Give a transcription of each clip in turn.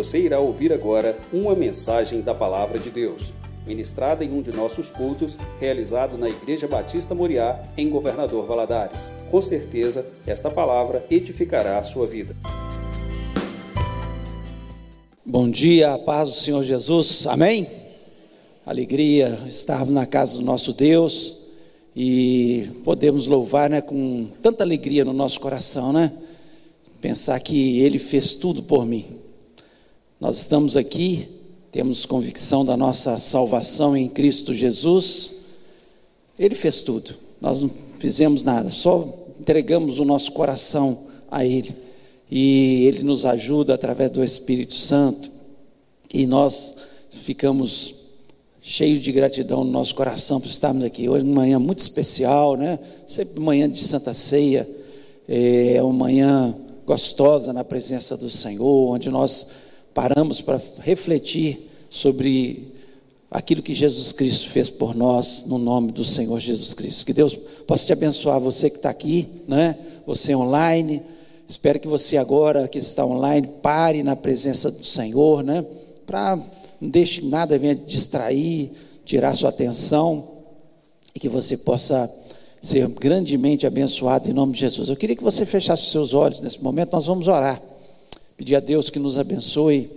Você irá ouvir agora uma mensagem da Palavra de Deus, ministrada em um de nossos cultos, realizado na Igreja Batista Moriá, em Governador Valadares. Com certeza, esta palavra edificará a sua vida. Bom dia, a paz do Senhor Jesus, amém? Alegria estarmos na casa do nosso Deus e podemos louvar né, com tanta alegria no nosso coração, né? Pensar que Ele fez tudo por mim. Nós estamos aqui, temos convicção da nossa salvação em Cristo Jesus. Ele fez tudo, nós não fizemos nada, só entregamos o nosso coração a Ele. E Ele nos ajuda através do Espírito Santo. E nós ficamos cheios de gratidão no nosso coração por estarmos aqui. Hoje, uma manhã muito especial, né? Sempre manhã de Santa Ceia. É uma manhã gostosa na presença do Senhor, onde nós paramos para refletir sobre aquilo que Jesus Cristo fez por nós, no nome do Senhor Jesus Cristo. Que Deus possa te abençoar, você que está aqui, né? você online. Espero que você agora que está online pare na presença do Senhor, né? Para não deixe nada venha distrair, tirar sua atenção e que você possa ser grandemente abençoado em nome de Jesus. Eu queria que você fechasse os seus olhos nesse momento, nós vamos orar. Pedir a Deus que nos abençoe.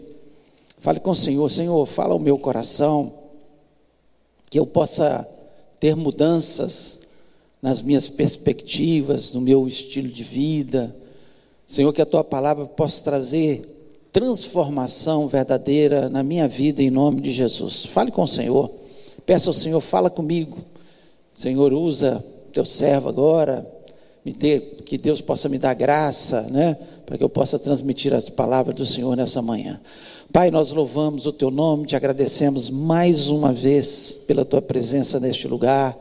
Fale com o Senhor, Senhor, fala o meu coração, que eu possa ter mudanças nas minhas perspectivas, no meu estilo de vida. Senhor, que a tua palavra possa trazer transformação verdadeira na minha vida em nome de Jesus. Fale com o Senhor. Peça ao Senhor, fala comigo. Senhor, usa teu servo agora me dê, que Deus possa me dar graça, né, para que eu possa transmitir as palavras do Senhor nessa manhã. Pai, nós louvamos o teu nome, te agradecemos mais uma vez pela tua presença neste lugar,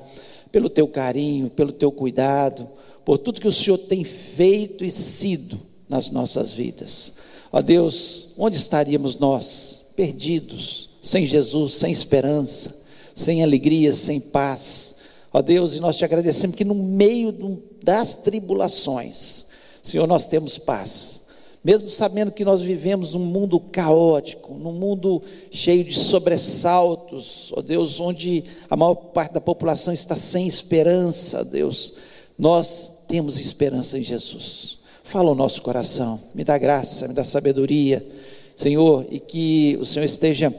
pelo teu carinho, pelo teu cuidado, por tudo que o Senhor tem feito e sido nas nossas vidas. Ó Deus, onde estaríamos nós, perdidos, sem Jesus, sem esperança, sem alegria, sem paz? Ó Deus, e nós te agradecemos que no meio das tribulações, Senhor, nós temos paz. Mesmo sabendo que nós vivemos num mundo caótico, num mundo cheio de sobressaltos, ó Deus, onde a maior parte da população está sem esperança, Deus, nós temos esperança em Jesus. Fala o nosso coração, me dá graça, me dá sabedoria, Senhor, e que o Senhor esteja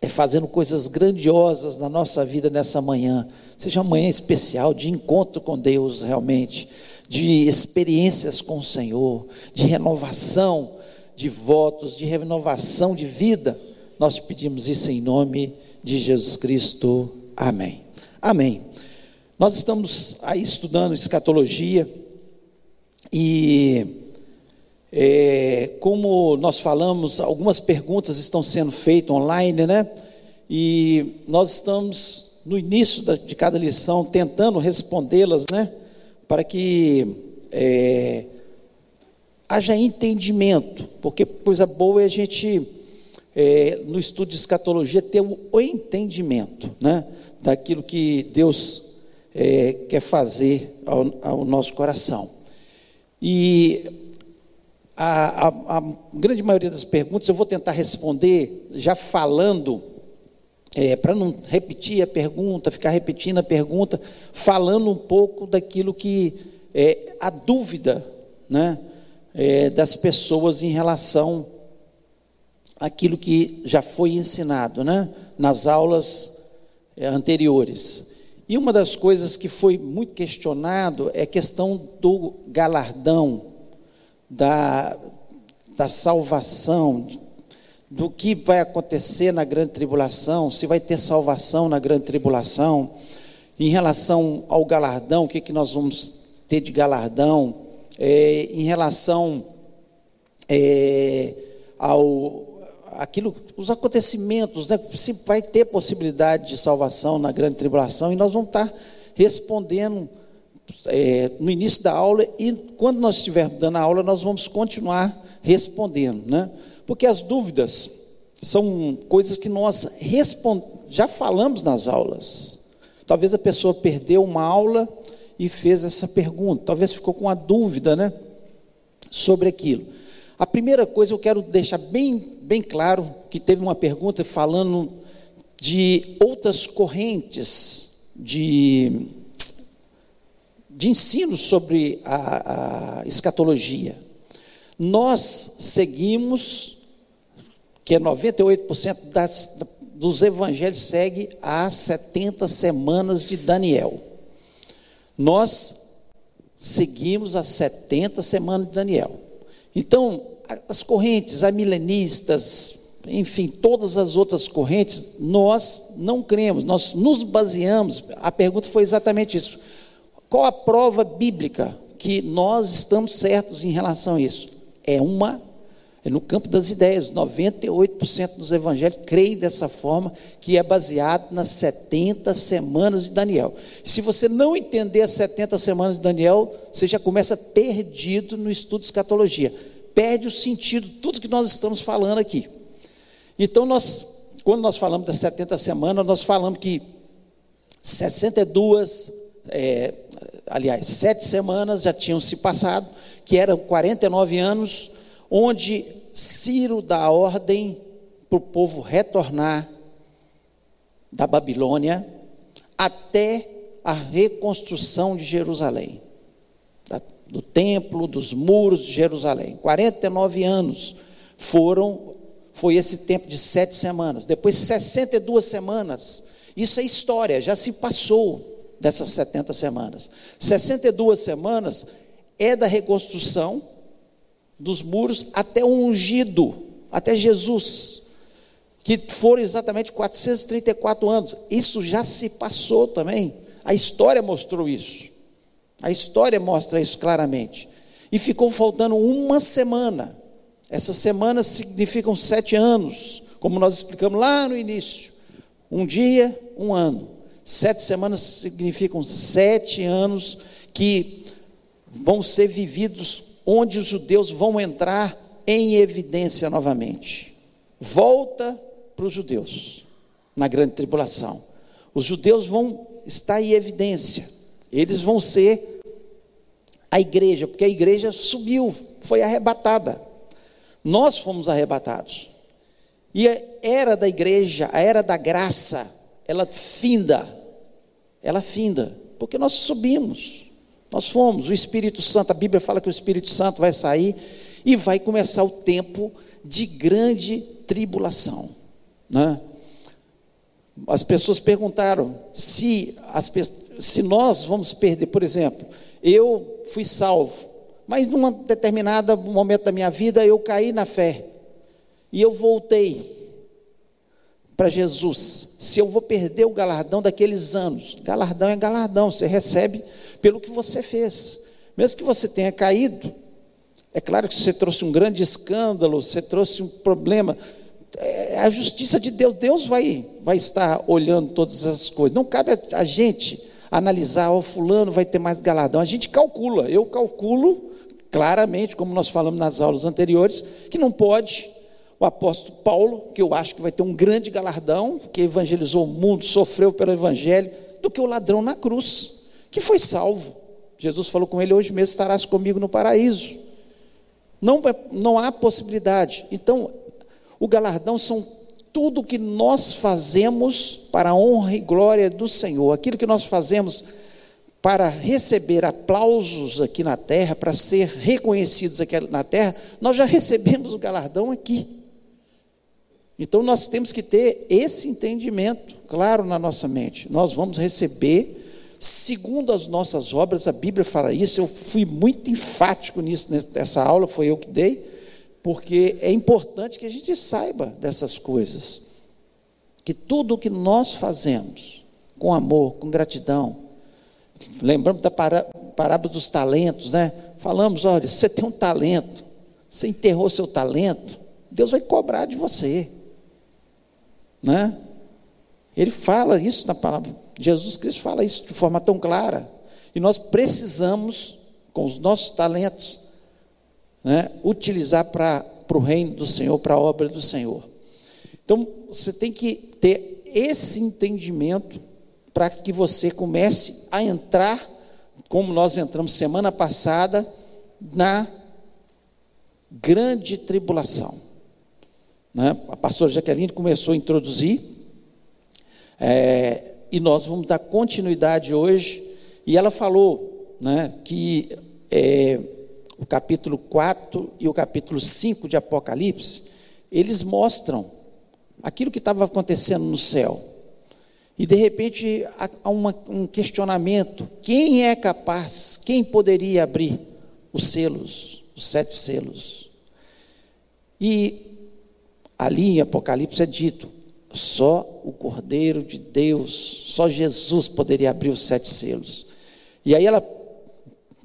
é fazendo coisas grandiosas na nossa vida nessa manhã. Seja uma manhã especial de encontro com Deus realmente, de experiências com o Senhor, de renovação de votos, de renovação de vida. Nós pedimos isso em nome de Jesus Cristo. Amém. Amém. Nós estamos aí estudando escatologia e é, como nós falamos, algumas perguntas estão sendo feitas online, né? E nós estamos no início de cada lição tentando respondê-las, né? Para que é, haja entendimento, porque coisa boa é a gente, é, no estudo de escatologia, ter o, o entendimento, né? Daquilo que Deus é, quer fazer ao, ao nosso coração. E a, a, a, grande maioria das perguntas eu vou tentar responder já falando, é, para não repetir a pergunta, ficar repetindo a pergunta, falando um pouco daquilo que é a dúvida né, é, das pessoas em relação àquilo que já foi ensinado né, nas aulas é, anteriores. E uma das coisas que foi muito questionado é a questão do galardão da, da salvação, do que vai acontecer na grande tribulação, se vai ter salvação na grande tribulação, em relação ao galardão, o que, que nós vamos ter de galardão, é, em relação é, ao aquilo, os acontecimentos, né, se vai ter possibilidade de salvação na grande tribulação, e nós vamos estar respondendo é, no início da aula e quando nós estivermos dando a aula, nós vamos continuar respondendo, né? Porque as dúvidas são coisas que nós respond... já falamos nas aulas. Talvez a pessoa perdeu uma aula e fez essa pergunta, talvez ficou com uma dúvida, né? Sobre aquilo. A primeira coisa eu quero deixar bem, bem claro que teve uma pergunta falando de outras correntes de, de ensino sobre a, a escatologia. Nós seguimos, que é 98% das, dos evangelhos segue as 70 semanas de Daniel. Nós seguimos as 70 semanas de Daniel. Então, as correntes amilenistas, enfim, todas as outras correntes, nós não cremos, nós nos baseamos. A pergunta foi exatamente isso. Qual a prova bíblica que nós estamos certos em relação a isso? É uma é no campo das ideias. 98% dos evangelhos creem dessa forma, que é baseado nas 70 semanas de Daniel. Se você não entender as 70 semanas de Daniel, você já começa perdido no estudo de escatologia. Perde o sentido de tudo que nós estamos falando aqui. Então, nós, quando nós falamos das 70 semanas, nós falamos que 62, é, aliás, sete semanas já tinham se passado, que eram 49 anos onde Ciro dá ordem para o povo retornar da Babilônia até a reconstrução de Jerusalém, do templo, dos muros de Jerusalém. 49 anos foram, foi esse tempo de sete semanas. Depois 62 semanas. Isso é história, já se passou dessas 70 semanas. 62 semanas é da reconstrução dos muros até o ungido, até Jesus, que foram exatamente 434 anos. Isso já se passou também. A história mostrou isso. A história mostra isso claramente. E ficou faltando uma semana. Essas semanas significam sete anos, como nós explicamos lá no início. Um dia, um ano. Sete semanas significam sete anos que vão ser vividos onde os judeus vão entrar em evidência novamente. Volta para os judeus na grande tribulação. Os judeus vão estar em evidência. Eles vão ser a igreja, porque a igreja subiu, foi arrebatada. Nós fomos arrebatados. E a era da igreja, a era da graça, ela finda. Ela finda, porque nós subimos. Nós fomos, o Espírito Santo, a Bíblia fala que o Espírito Santo vai sair e vai começar o tempo de grande tribulação. Né? As pessoas perguntaram se, as, se nós vamos perder, por exemplo, eu fui salvo, mas num determinado momento da minha vida eu caí na fé e eu voltei para Jesus. Se eu vou perder o galardão daqueles anos, galardão é galardão, você recebe pelo que você fez. Mesmo que você tenha caído, é claro que você trouxe um grande escândalo, você trouxe um problema. É a justiça de Deus, Deus vai, vai estar olhando todas essas coisas. Não cabe a, a gente analisar, o fulano vai ter mais galardão. A gente calcula, eu calculo claramente, como nós falamos nas aulas anteriores, que não pode o apóstolo Paulo, que eu acho que vai ter um grande galardão, que evangelizou o mundo, sofreu pelo evangelho, do que o ladrão na cruz que foi salvo. Jesus falou com ele: Hoje mesmo estarás comigo no paraíso. Não, não há possibilidade. Então, o galardão são tudo que nós fazemos para a honra e glória do Senhor, aquilo que nós fazemos para receber aplausos aqui na terra, para ser reconhecidos aqui na terra, nós já recebemos o galardão aqui. Então nós temos que ter esse entendimento claro na nossa mente. Nós vamos receber segundo as nossas obras, a Bíblia fala isso, eu fui muito enfático nisso, nessa aula, foi eu que dei, porque é importante que a gente saiba dessas coisas, que tudo o que nós fazemos, com amor, com gratidão, lembramos da parábola dos talentos, né? Falamos, olha, você tem um talento, você enterrou seu talento, Deus vai cobrar de você, né? Ele fala isso na palavra Jesus Cristo fala isso de forma tão clara. E nós precisamos, com os nossos talentos, né, utilizar para o reino do Senhor, para a obra do Senhor. Então, você tem que ter esse entendimento para que você comece a entrar, como nós entramos semana passada, na grande tribulação. Né? A pastora Jaqueline começou a introduzir, é, e nós vamos dar continuidade hoje, e ela falou né, que é, o capítulo 4 e o capítulo 5 de Apocalipse, eles mostram aquilo que estava acontecendo no céu. E de repente há uma, um questionamento: quem é capaz, quem poderia abrir os selos, os sete selos? E ali em Apocalipse é dito: só o Cordeiro de Deus, só Jesus poderia abrir os sete selos. E aí ela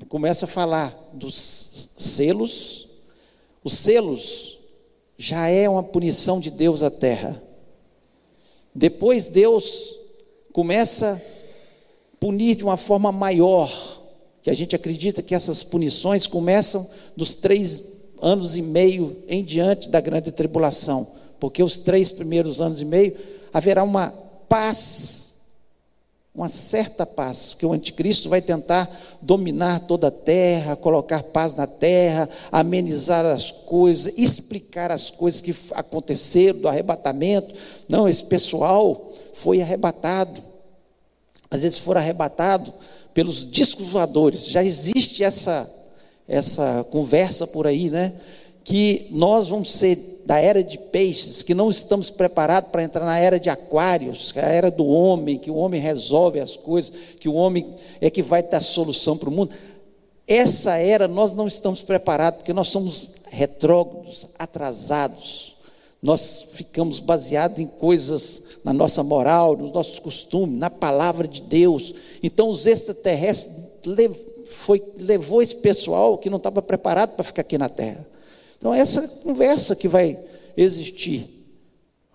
começa a falar dos selos. Os selos já é uma punição de Deus à terra. Depois Deus começa a punir de uma forma maior, que a gente acredita que essas punições começam dos três anos e meio em diante da grande tribulação, porque os três primeiros anos e meio haverá uma paz uma certa paz, que o anticristo vai tentar dominar toda a terra, colocar paz na terra, amenizar as coisas, explicar as coisas que aconteceram do arrebatamento. Não, esse pessoal foi arrebatado. Às vezes foram arrebatados pelos discos voadores. Já existe essa essa conversa por aí, né? Que nós vamos ser da era de peixes, que não estamos preparados para entrar na era de aquários, a era do homem, que o homem resolve as coisas, que o homem é que vai dar solução para o mundo. Essa era nós não estamos preparados, porque nós somos retrógrados, atrasados. Nós ficamos baseados em coisas na nossa moral, nos nossos costumes, na palavra de Deus. Então os extraterrestres foi, levou esse pessoal que não estava preparado para ficar aqui na Terra. Então, essa conversa que vai existir,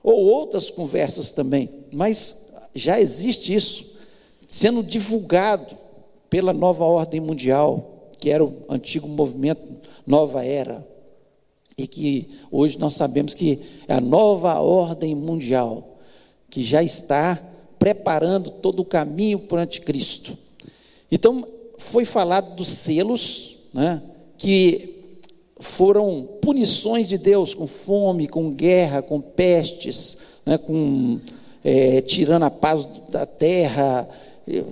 ou outras conversas também, mas já existe isso, sendo divulgado pela nova ordem mundial, que era o antigo movimento Nova Era, e que hoje nós sabemos que é a nova ordem mundial, que já está preparando todo o caminho para o anticristo. Então, foi falado dos selos, né, que foram punições de Deus com fome, com guerra, com pestes, né, com é, tirando a paz da terra.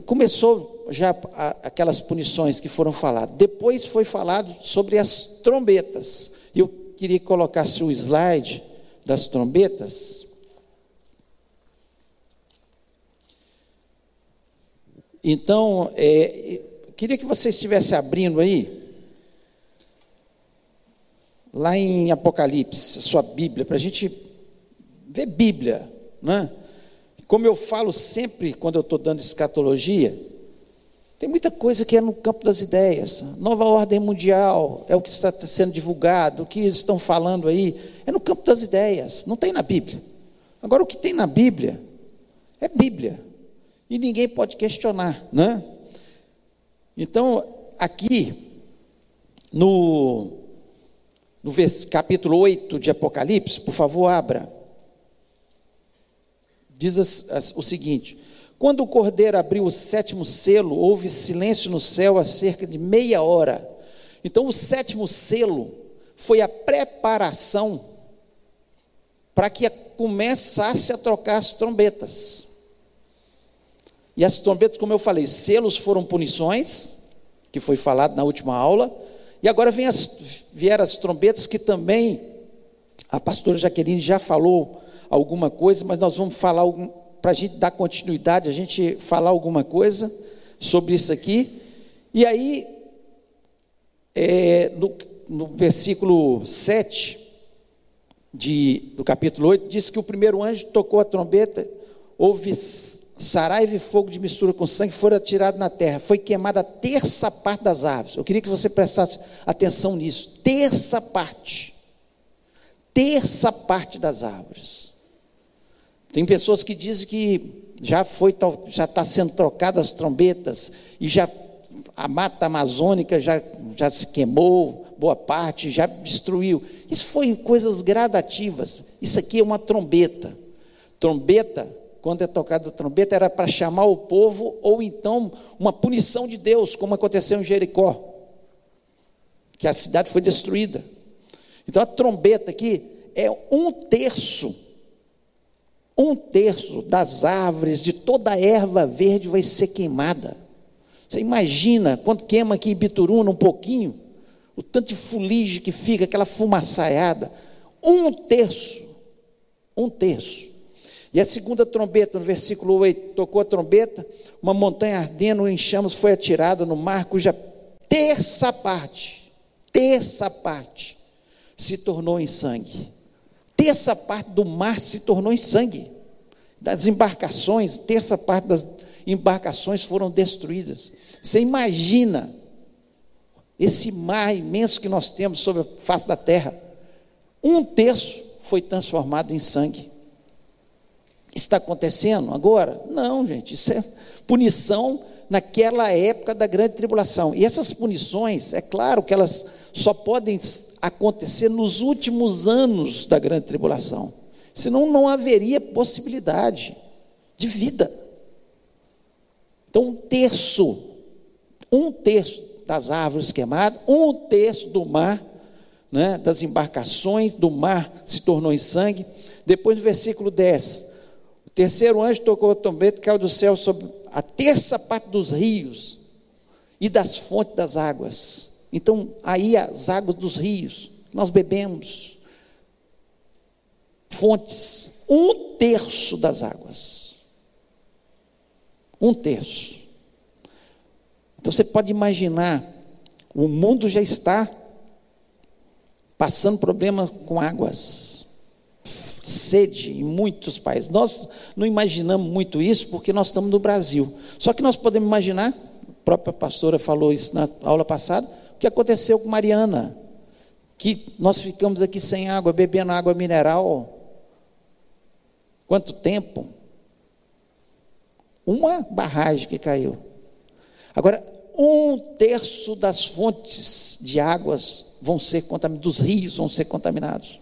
Começou já aquelas punições que foram faladas. Depois foi falado sobre as trombetas. Eu queria que colocasse o slide das trombetas. Então, é, queria que você estivesse abrindo aí lá em Apocalipse, sua Bíblia, para a gente ver Bíblia, né? Como eu falo sempre quando eu estou dando escatologia, tem muita coisa que é no campo das ideias. Nova ordem mundial é o que está sendo divulgado, o que estão falando aí, é no campo das ideias, não tem na Bíblia. Agora, o que tem na Bíblia é Bíblia, e ninguém pode questionar, né? Então, aqui, no no capítulo 8 de Apocalipse, por favor, abra. Diz o seguinte: Quando o cordeiro abriu o sétimo selo, houve silêncio no céu há cerca de meia hora. Então, o sétimo selo foi a preparação para que começasse a trocar as trombetas. E as trombetas, como eu falei, selos foram punições, que foi falado na última aula, e agora vem as, vieram as trombetas que também a pastora Jaqueline já falou alguma coisa, mas nós vamos falar para a gente dar continuidade, a gente falar alguma coisa sobre isso aqui. E aí, é, no, no, versículo 7 de, do capítulo 8, diz que o primeiro anjo tocou a trombeta, houve saraiva e fogo de mistura com sangue foram atirados na terra. Foi queimada a terça parte das árvores. Eu queria que você prestasse atenção nisso. Terça parte. Terça parte das árvores. Tem pessoas que dizem que já foi, já está sendo trocadas as trombetas e já a mata amazônica já, já se queimou, boa parte já destruiu. Isso foi coisas gradativas. Isso aqui é uma trombeta. Trombeta quando é tocada a trombeta, era para chamar o povo, ou então uma punição de Deus, como aconteceu em Jericó, que a cidade foi destruída. Então a trombeta aqui é um terço, um terço das árvores, de toda a erva verde vai ser queimada. Você imagina quando queima aqui Bituruna um pouquinho, o tanto de fuligem que fica, aquela fumaçaiada. Um terço, um terço. E a segunda trombeta, no versículo 8, tocou a trombeta, uma montanha ardendo em chamas foi atirada no mar, cuja terça parte, terça parte, se tornou em sangue. Terça parte do mar se tornou em sangue. Das embarcações, terça parte das embarcações foram destruídas. Você imagina esse mar imenso que nós temos sobre a face da terra. Um terço foi transformado em sangue. Está acontecendo agora? Não, gente, isso é punição naquela época da grande tribulação. E essas punições, é claro que elas só podem acontecer nos últimos anos da grande tribulação. Senão não haveria possibilidade de vida. Então, um terço, um terço das árvores queimadas, um terço do mar, né, das embarcações do mar se tornou em sangue. Depois, no versículo 10, o terceiro anjo tocou o trombeta, caiu do céu sobre a terça parte dos rios e das fontes das águas. Então, aí as águas dos rios, nós bebemos, fontes, um terço das águas. Um terço. Então você pode imaginar, o mundo já está passando problema com águas, sede em muitos países. Nós não imaginamos muito isso porque nós estamos no Brasil. Só que nós podemos imaginar, a própria pastora falou isso na aula passada, o que aconteceu com Mariana, que nós ficamos aqui sem água, bebendo água mineral. Quanto tempo? Uma barragem que caiu. Agora, um terço das fontes de águas vão ser contaminadas, dos rios vão ser contaminados.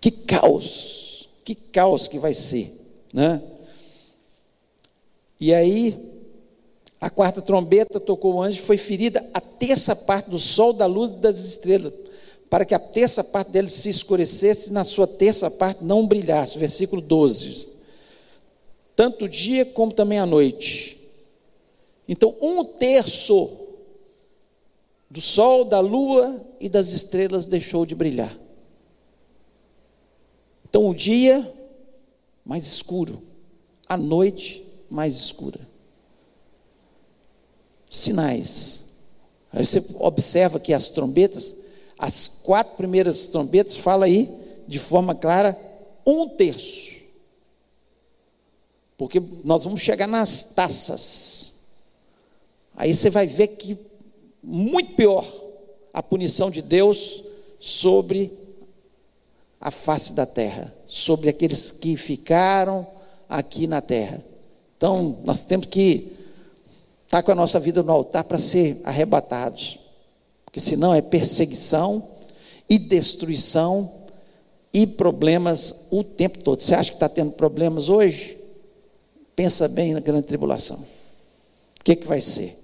Que caos, que caos que vai ser, né? E aí, a quarta trombeta tocou o anjo, foi ferida a terça parte do sol, da luz e das estrelas, para que a terça parte dele se escurecesse e na sua terça parte não brilhasse. Versículo 12 tanto o dia como também a noite. Então, um terço do sol, da lua e das estrelas deixou de brilhar. Então, o dia mais escuro, a noite mais escura. Sinais. Aí você observa que as trombetas, as quatro primeiras trombetas, fala aí de forma clara, um terço porque nós vamos chegar nas taças. Aí você vai ver que muito pior a punição de Deus sobre a face da terra, sobre aqueles que ficaram aqui na terra. Então, nós temos que estar com a nossa vida no altar para ser arrebatados, porque senão é perseguição e destruição e problemas o tempo todo. Você acha que está tendo problemas hoje? Pensa bem na grande tribulação. O que, que vai ser?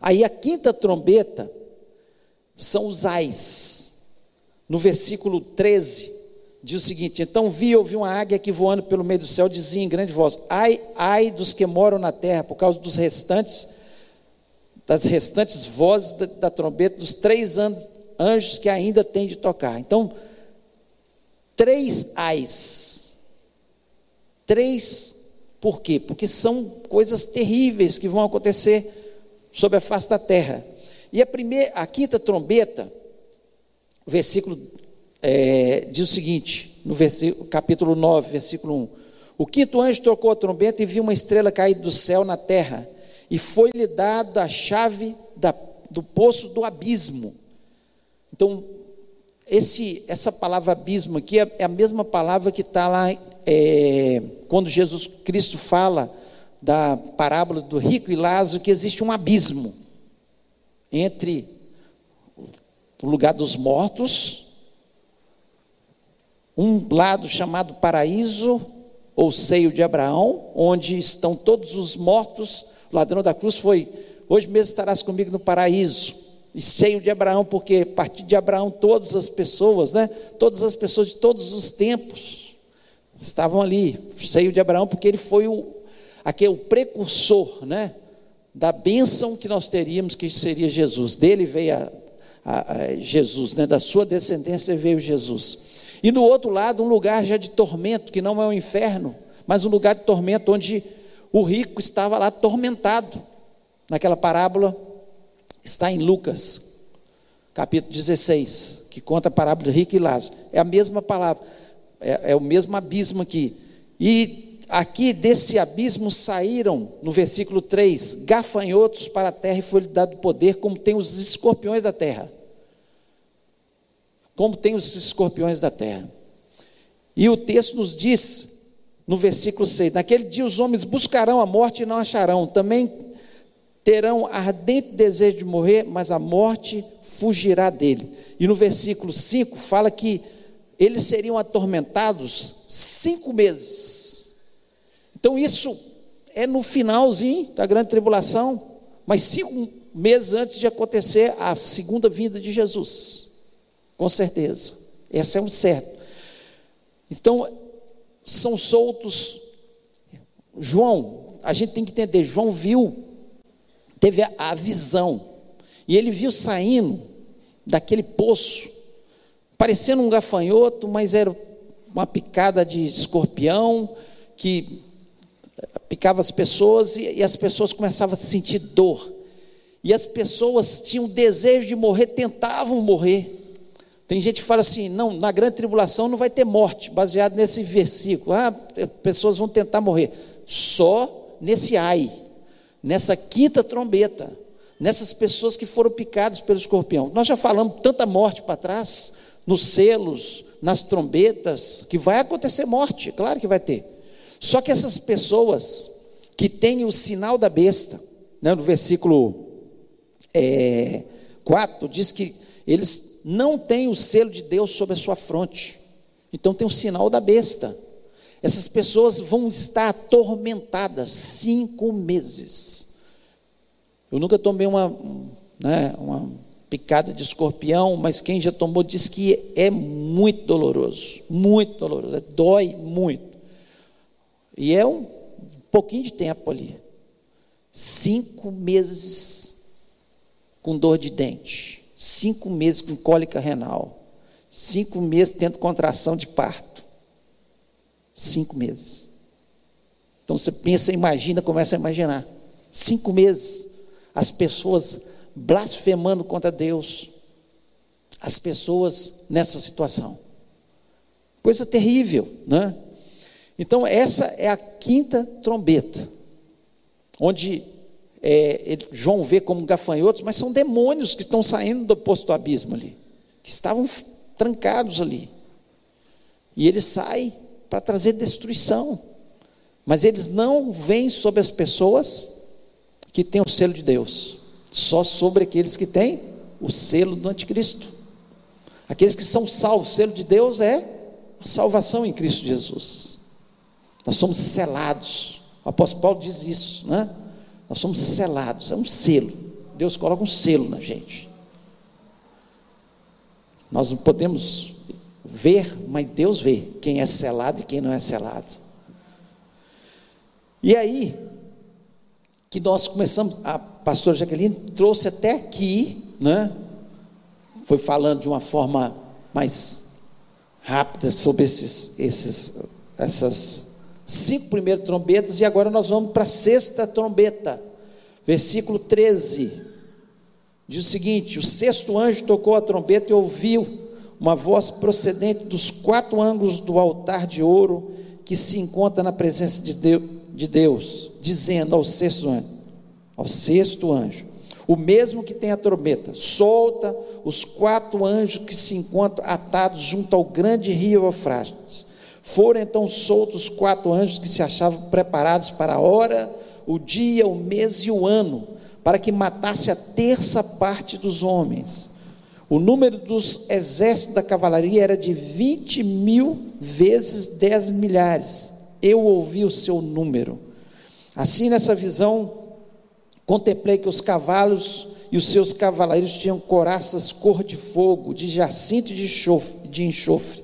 Aí a quinta trombeta são os ais. No versículo 13, diz o seguinte: Então vi ouvi uma águia que voando pelo meio do céu dizia em grande voz: Ai, ai dos que moram na terra, por causa dos restantes, das restantes vozes da, da trombeta, dos três anjos que ainda têm de tocar. Então, três ais Três, por quê? Porque são coisas terríveis que vão acontecer sobre a face da terra. E a primeira, a quinta trombeta, versículo é, diz o seguinte, no capítulo 9, versículo 1. O quinto anjo tocou a trombeta e viu uma estrela cair do céu na terra, e foi-lhe dada a chave da, do poço do abismo. Então, esse, essa palavra abismo aqui é, é a mesma palavra que está lá é, quando Jesus Cristo fala da parábola do rico e Lázaro, que existe um abismo entre o lugar dos mortos, um lado chamado paraíso, ou seio de Abraão, onde estão todos os mortos. O ladrão da cruz foi: Hoje mesmo estarás comigo no paraíso. e seio de Abraão, porque a partir de Abraão todas as pessoas, né? Todas as pessoas de todos os tempos estavam ali, seio de Abraão, porque ele foi o aquele o precursor, né? Da bênção que nós teríamos, que seria Jesus. Dele veio a, a, a Jesus, né? Da sua descendência veio Jesus. E do outro lado, um lugar já de tormento, que não é o inferno, mas um lugar de tormento onde o rico estava lá atormentado. Naquela parábola está em Lucas, capítulo 16, que conta a parábola de rico e Lázaro. É a mesma palavra, é, é o mesmo abismo aqui. E aqui desse abismo saíram, no versículo 3, gafanhotos para a terra e foi-lhe dado poder, como tem os escorpiões da terra. Como tem os escorpiões da terra. E o texto nos diz, no versículo 6, naquele dia os homens buscarão a morte e não acharão, também terão ardente desejo de morrer, mas a morte fugirá dele. E no versículo 5 fala que eles seriam atormentados cinco meses. Então isso é no finalzinho da grande tribulação, mas cinco meses antes de acontecer a segunda vinda de Jesus. Com certeza. Esse é um certo. Então, são soltos. João, a gente tem que entender, João viu teve a, a visão, e ele viu saindo daquele poço, parecendo um gafanhoto, mas era uma picada de escorpião que picava as pessoas e, e, as pessoas começavam a sentir dor. E as pessoas tinham desejo de morrer, tentavam morrer. Tem gente que fala assim: não, na grande tribulação não vai ter morte, baseado nesse versículo. Ah, pessoas vão tentar morrer. Só nesse ai nessa quinta trombeta, nessas pessoas que foram picadas pelo escorpião. Nós já falamos tanta morte para trás, nos selos, nas trombetas, que vai acontecer morte, claro que vai ter. Só que essas pessoas que têm o sinal da besta, né, no versículo é, 4, diz que eles não têm o selo de Deus sobre a sua fronte. Então tem o sinal da besta. Essas pessoas vão estar atormentadas cinco meses. Eu nunca tomei uma, né, uma picada de escorpião, mas quem já tomou diz que é muito doloroso, muito doloroso, é, dói muito. E é um pouquinho de tempo ali. Cinco meses com dor de dente, cinco meses com cólica renal, cinco meses tendo contração de parto. Cinco meses. Então você pensa, imagina, começa a imaginar. Cinco meses, as pessoas blasfemando contra Deus, as pessoas nessa situação. Coisa terrível, né? Então, essa é a quinta trombeta, onde é, João vê como gafanhotos, mas são demônios que estão saindo do posto do abismo ali, que estavam trancados ali. E ele sai para trazer destruição. Mas eles não vêm sobre as pessoas que têm o selo de Deus, só sobre aqueles que têm o selo do anticristo. Aqueles que são salvos, o selo de Deus é a salvação em Cristo Jesus. Nós somos selados. O apóstolo Paulo diz isso, né? Nós somos selados, é um selo. Deus coloca um selo na gente. Nós não podemos ver, mas Deus vê quem é selado e quem não é selado. E aí, que nós começamos, a pastora Jaqueline trouxe até aqui, né? Foi falando de uma forma mais rápida sobre esses, esses, essas cinco primeiras trombetas, e agora nós vamos para a sexta trombeta, versículo 13. Diz o seguinte: o sexto anjo tocou a trombeta e ouviu uma voz procedente dos quatro ângulos do altar de ouro que se encontra na presença de Deus, dizendo ao sexto anjo, ao sexto anjo, o mesmo que tem a trombeta, solta os quatro anjos que se encontram atados junto ao grande rio Eufrates. Foram então soltos os quatro anjos que se achavam preparados para a hora, o dia, o mês e o ano, para que matasse a terça parte dos homens o número dos exércitos da cavalaria era de 20 mil vezes 10 milhares. Eu ouvi o seu número. Assim, nessa visão, contemplei que os cavalos e os seus cavaleiros tinham coraças cor de fogo, de jacinto e de enxofre.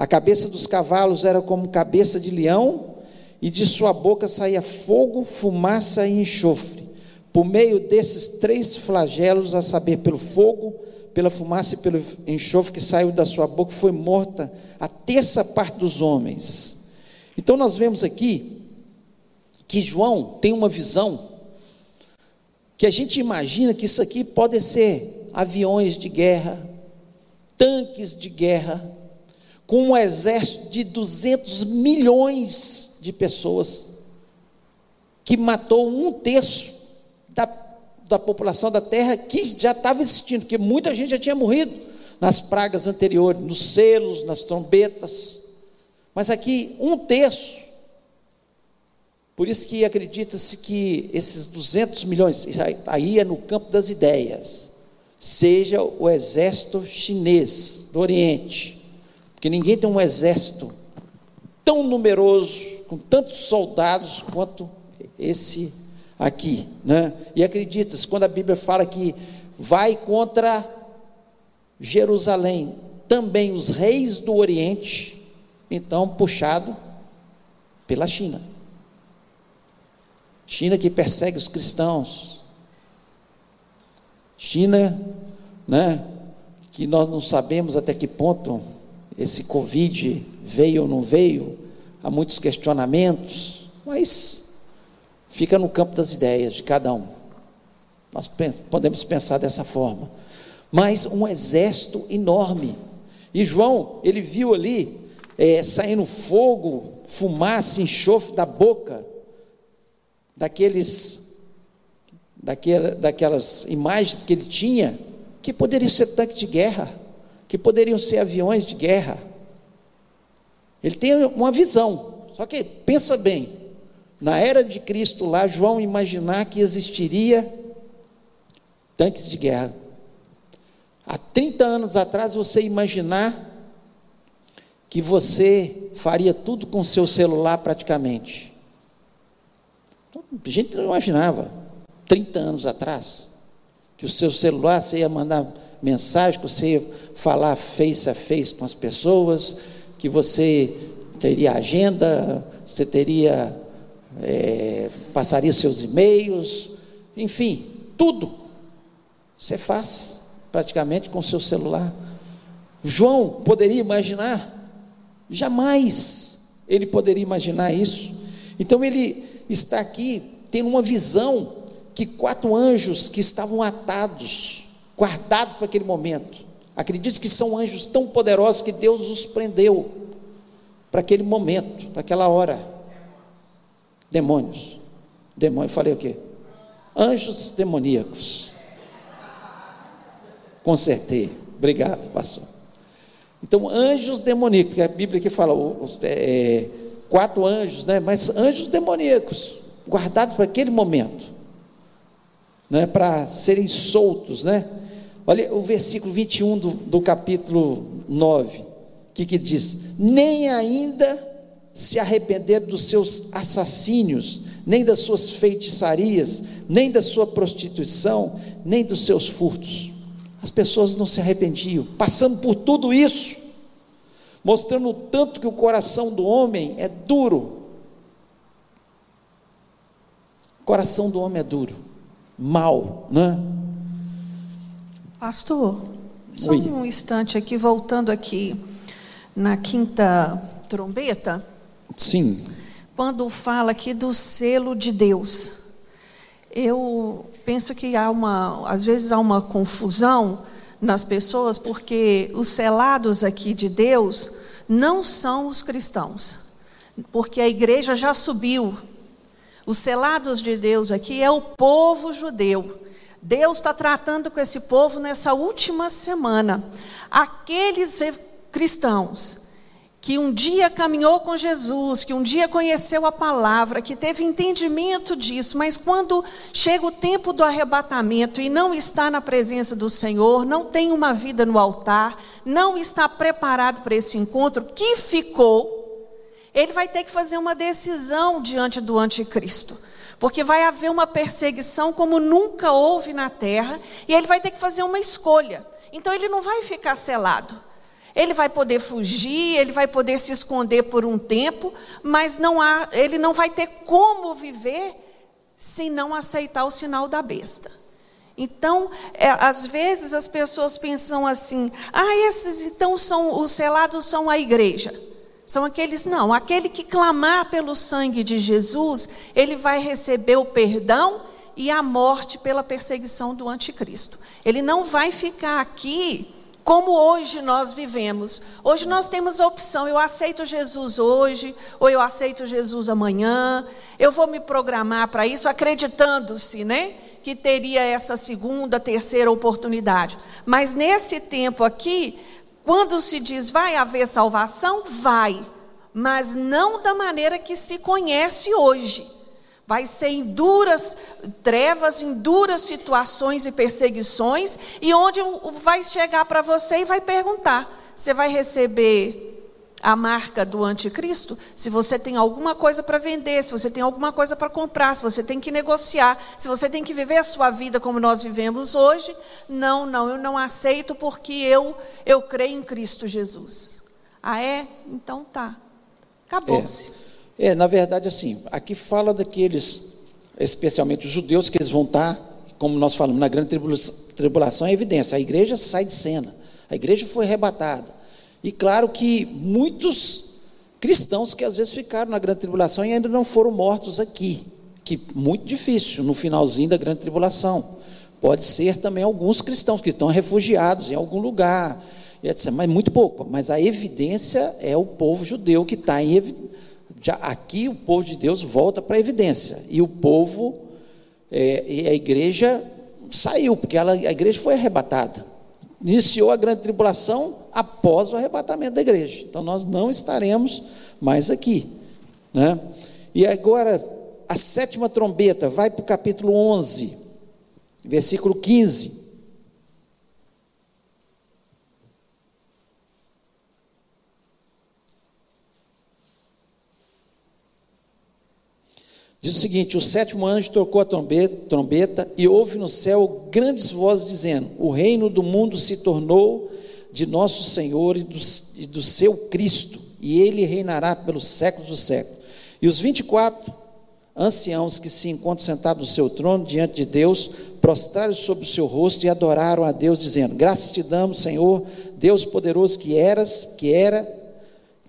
A cabeça dos cavalos era como cabeça de leão, e de sua boca saía fogo, fumaça e enxofre. Por meio desses três flagelos, a saber, pelo fogo, pela fumaça e pelo enxofre que saiu da sua boca, foi morta a terça parte dos homens. Então nós vemos aqui que João tem uma visão que a gente imagina que isso aqui pode ser aviões de guerra, tanques de guerra, com um exército de 200 milhões de pessoas, que matou um terço da, da população da terra que já estava existindo, porque muita gente já tinha morrido nas pragas anteriores, nos selos, nas trombetas, mas aqui um terço. Por isso que acredita-se que esses 200 milhões, aí é no campo das ideias, seja o exército chinês do Oriente, porque ninguém tem um exército tão numeroso, com tantos soldados quanto esse aqui, né? E acredita-se, quando a Bíblia fala que vai contra Jerusalém, também os reis do Oriente, então puxado pela China. China que persegue os cristãos. China, né, que nós não sabemos até que ponto esse Covid veio ou não veio, há muitos questionamentos, mas fica no campo das ideias de cada um. Nós podemos pensar dessa forma. Mas um exército enorme. E João, ele viu ali é, saindo fogo, fumaça, enxofre da boca daqueles, daquela, daquelas imagens que ele tinha, que poderiam ser tanques de guerra, que poderiam ser aviões de guerra. Ele tem uma visão, só que pensa bem, na era de Cristo lá, João imaginar que existiria tanques de guerra. Há 30 anos atrás, você imaginar que você faria tudo com seu celular praticamente. A gente não imaginava, 30 anos atrás, que o seu celular você ia mandar mensagem, que você falar face a face com as pessoas, que você teria agenda, você teria, é, passaria seus e-mails, enfim, tudo. Você faz praticamente com seu celular. João poderia imaginar? Jamais ele poderia imaginar isso. Então ele está aqui tendo uma visão que quatro anjos que estavam atados, guardados para aquele momento. Acredite que são anjos tão poderosos que Deus os prendeu para aquele momento, para aquela hora. Demônios. Demônio, falei o quê? Anjos demoníacos. Consertei. Obrigado, pastor. Então, anjos demoníacos, porque a Bíblia aqui fala, os, é, quatro anjos, né? mas anjos demoníacos, guardados para aquele momento, né? para serem soltos. Né? Olha o versículo 21 do, do capítulo 9, o que, que diz? Nem ainda se arrepender dos seus assassínios, nem das suas feitiçarias, nem da sua prostituição, nem dos seus furtos. As pessoas não se arrependiam, passando por tudo isso, mostrando o tanto que o coração do homem é duro. O coração do homem é duro, mal, né? Pastor, só Oi. um instante aqui, voltando aqui na quinta trombeta. Sim. Quando fala aqui do selo de Deus. Eu penso que há uma, às vezes há uma confusão nas pessoas, porque os selados aqui de Deus não são os cristãos, porque a igreja já subiu. Os selados de Deus aqui é o povo judeu. Deus está tratando com esse povo nessa última semana. Aqueles cristãos que um dia caminhou com Jesus, que um dia conheceu a palavra, que teve entendimento disso, mas quando chega o tempo do arrebatamento e não está na presença do Senhor, não tem uma vida no altar, não está preparado para esse encontro, que ficou, ele vai ter que fazer uma decisão diante do anticristo. Porque vai haver uma perseguição como nunca houve na terra, e ele vai ter que fazer uma escolha. Então ele não vai ficar selado. Ele vai poder fugir, ele vai poder se esconder por um tempo, mas não há, ele não vai ter como viver se não aceitar o sinal da besta. Então, é, às vezes as pessoas pensam assim: ah, esses então são os selados são a igreja. São aqueles, não, aquele que clamar pelo sangue de Jesus, ele vai receber o perdão e a morte pela perseguição do anticristo. Ele não vai ficar aqui como hoje nós vivemos. Hoje nós temos a opção: eu aceito Jesus hoje, ou eu aceito Jesus amanhã. Eu vou me programar para isso, acreditando-se, né? Que teria essa segunda, terceira oportunidade. Mas nesse tempo aqui, quando se diz vai haver salvação, vai, mas não da maneira que se conhece hoje. Vai ser em duras trevas, em duras situações e perseguições, e onde vai chegar para você e vai perguntar: você vai receber a marca do anticristo? Se você tem alguma coisa para vender, se você tem alguma coisa para comprar, se você tem que negociar, se você tem que viver a sua vida como nós vivemos hoje, não, não, eu não aceito porque eu eu creio em Cristo Jesus. Ah é? Então tá. Acabou-se. É. É, na verdade, assim, aqui fala daqueles, especialmente os judeus, que eles vão estar, como nós falamos, na grande tribulação, é evidência, a igreja sai de cena, a igreja foi arrebatada. E claro que muitos cristãos que às vezes ficaram na grande tribulação e ainda não foram mortos aqui, que muito difícil no finalzinho da grande tribulação. Pode ser também alguns cristãos que estão refugiados em algum lugar, etc. Mas muito pouco. Mas a evidência é o povo judeu que está em já aqui o povo de Deus volta para a evidência. E o povo, é, e a igreja saiu, porque ela, a igreja foi arrebatada. Iniciou a grande tribulação após o arrebatamento da igreja. Então nós não estaremos mais aqui. Né? E agora, a sétima trombeta, vai para o capítulo 11, versículo 15. Diz o seguinte: o sétimo anjo tocou a trombeta, trombeta, e houve no céu grandes vozes dizendo: O reino do mundo se tornou de nosso Senhor e do, e do seu Cristo, e ele reinará pelos séculos dos séculos. E os vinte e quatro anciãos que se encontram sentados no seu trono diante de Deus, prostraram sobre o seu rosto e adoraram a Deus, dizendo: Graças te damos, Senhor, Deus poderoso que eras, que era,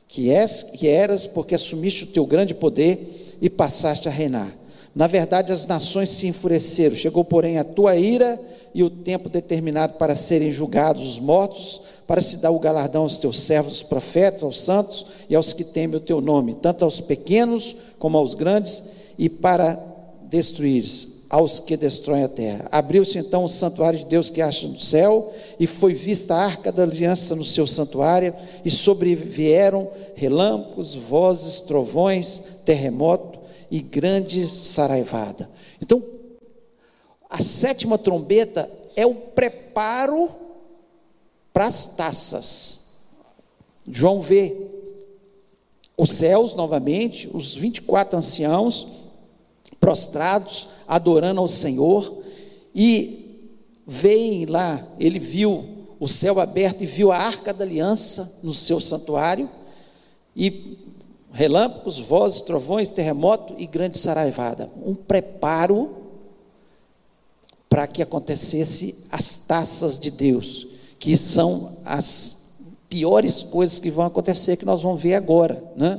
que és, que eras, porque assumiste o teu grande poder e passaste a reinar. Na verdade, as nações se enfureceram, chegou, porém, a tua ira e o tempo determinado para serem julgados os mortos, para se dar o galardão aos teus servos, os profetas, aos santos e aos que temem o teu nome, tanto aos pequenos como aos grandes, e para destruires aos que destroem a terra. Abriu-se então o santuário de Deus que acha no céu, e foi vista a arca da aliança no seu santuário, e sobrevieram relâmpagos, vozes, trovões, terremoto e grande saraivada. Então, a sétima trombeta é o preparo para as taças. João vê os céus novamente, os 24 anciãos prostrados, adorando ao Senhor, e veem lá, ele viu o céu aberto e viu a arca da aliança no seu santuário, e relâmpagos, vozes, trovões, terremoto e grande saraivada. Um preparo para que acontecesse as taças de Deus, que são as piores coisas que vão acontecer, que nós vamos ver agora. Né?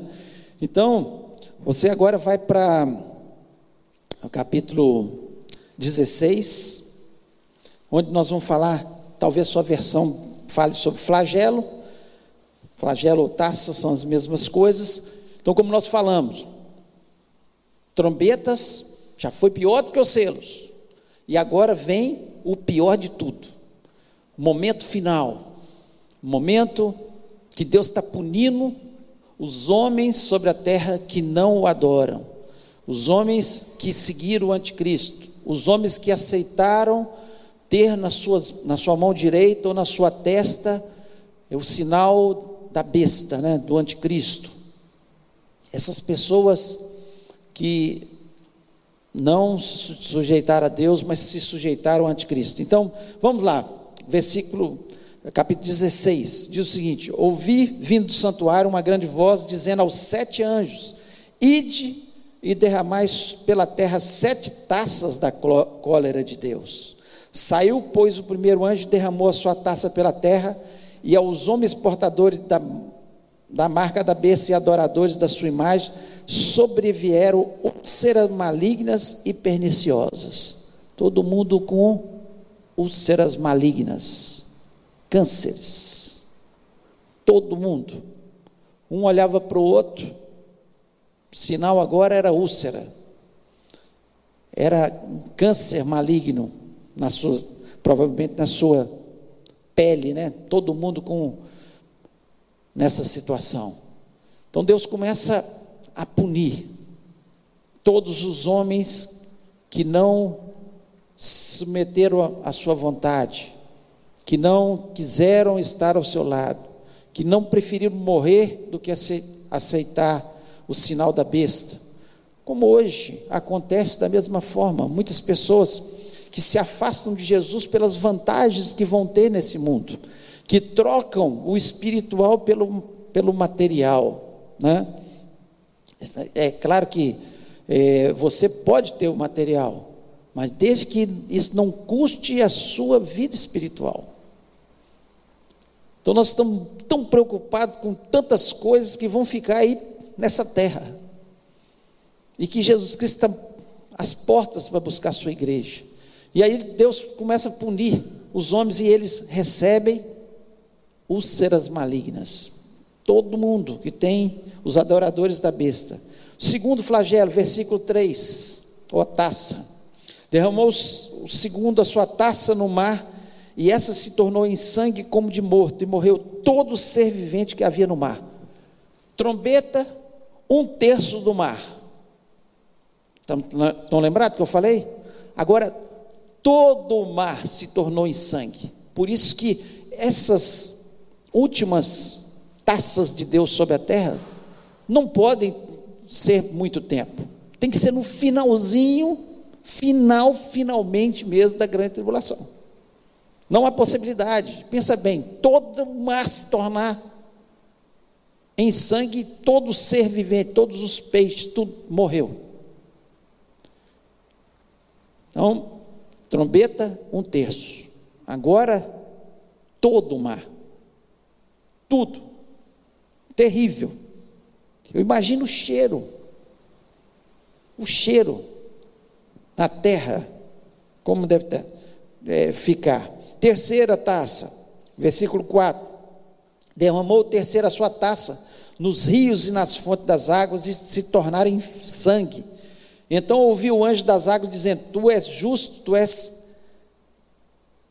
Então, você agora vai para o capítulo 16, onde nós vamos falar, talvez sua versão fale sobre flagelo, flagelo ou taça são as mesmas coisas, então, como nós falamos, trombetas já foi pior do que os selos. E agora vem o pior de tudo. O momento final. O momento que Deus está punindo os homens sobre a terra que não o adoram. Os homens que seguiram o anticristo. Os homens que aceitaram ter suas, na sua mão direita ou na sua testa o sinal da besta, né, do anticristo. Essas pessoas que não se sujeitaram a Deus, mas se sujeitaram ao anticristo. Então, vamos lá, versículo, capítulo 16, diz o seguinte: Ouvi vindo do santuário uma grande voz dizendo aos sete anjos: Ide e derramais pela terra sete taças da cólera de Deus. Saiu, pois, o primeiro anjo e derramou a sua taça pela terra, e aos homens portadores da, da marca da besta e adoradores da sua imagem, sobrevieram úlceras malignas e perniciosas. Todo mundo com úlceras malignas, cânceres. Todo mundo. Um olhava para o outro, sinal agora era úlcera. Era câncer maligno na sua, provavelmente na sua pele, né? Todo mundo com nessa situação. Então Deus começa a punir todos os homens que não submeteram à sua vontade, que não quiseram estar ao seu lado, que não preferiram morrer do que aceitar o sinal da besta. Como hoje acontece da mesma forma, muitas pessoas que se afastam de Jesus pelas vantagens que vão ter nesse mundo, que trocam o espiritual pelo, pelo material, né? É claro que é, você pode ter o material, mas desde que isso não custe a sua vida espiritual. Então nós estamos tão preocupados com tantas coisas que vão ficar aí nessa terra. E que Jesus Cristo está às portas para buscar a sua igreja. E aí Deus começa a punir os homens e eles recebem úlceras malignas. Todo mundo que tem os adoradores da besta. Segundo flagelo, versículo 3, ou a taça. Derramou o segundo a sua taça no mar, e essa se tornou em sangue como de morto, e morreu todo ser vivente que havia no mar. Trombeta, um terço do mar. Estão lembrados que eu falei? Agora, todo o mar se tornou em sangue. Por isso que essas últimas taças de Deus sobre a terra não podem ser muito tempo. Tem que ser no finalzinho, final, finalmente mesmo da grande tribulação. Não há possibilidade. Pensa bem, todo o mar se tornar em sangue, todo ser vivente, todos os peixes, tudo morreu. Então, trombeta, um terço. Agora, todo o mar. Tudo terrível. Eu imagino o cheiro, o cheiro na terra, como deve ter, é, ficar. Terceira taça, versículo 4: derramou terceira sua taça nos rios e nas fontes das águas e se tornaram sangue. Então ouviu o anjo das águas dizendo: Tu és justo, tu és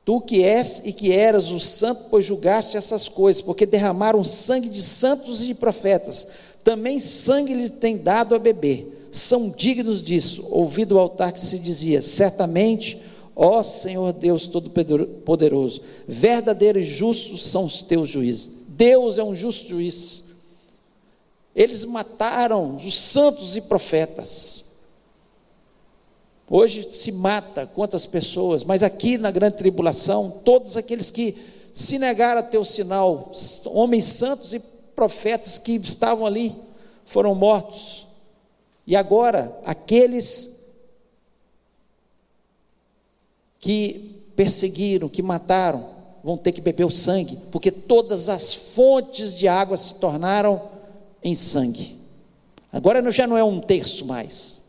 Tu que és e que eras o santo, pois julgaste essas coisas, porque derramaram sangue de santos e de profetas, também sangue lhe tem dado a beber. São dignos disso. Ouvi do altar que se dizia: Certamente, ó Senhor Deus Todo-Poderoso, verdadeiros e justos são os teus juízes. Deus é um justo juiz. Eles mataram os santos e profetas. Hoje se mata quantas pessoas, mas aqui na grande tribulação, todos aqueles que se negaram a ter o sinal, homens santos e profetas que estavam ali, foram mortos. E agora, aqueles que perseguiram, que mataram, vão ter que beber o sangue, porque todas as fontes de água se tornaram em sangue. Agora já não é um terço mais,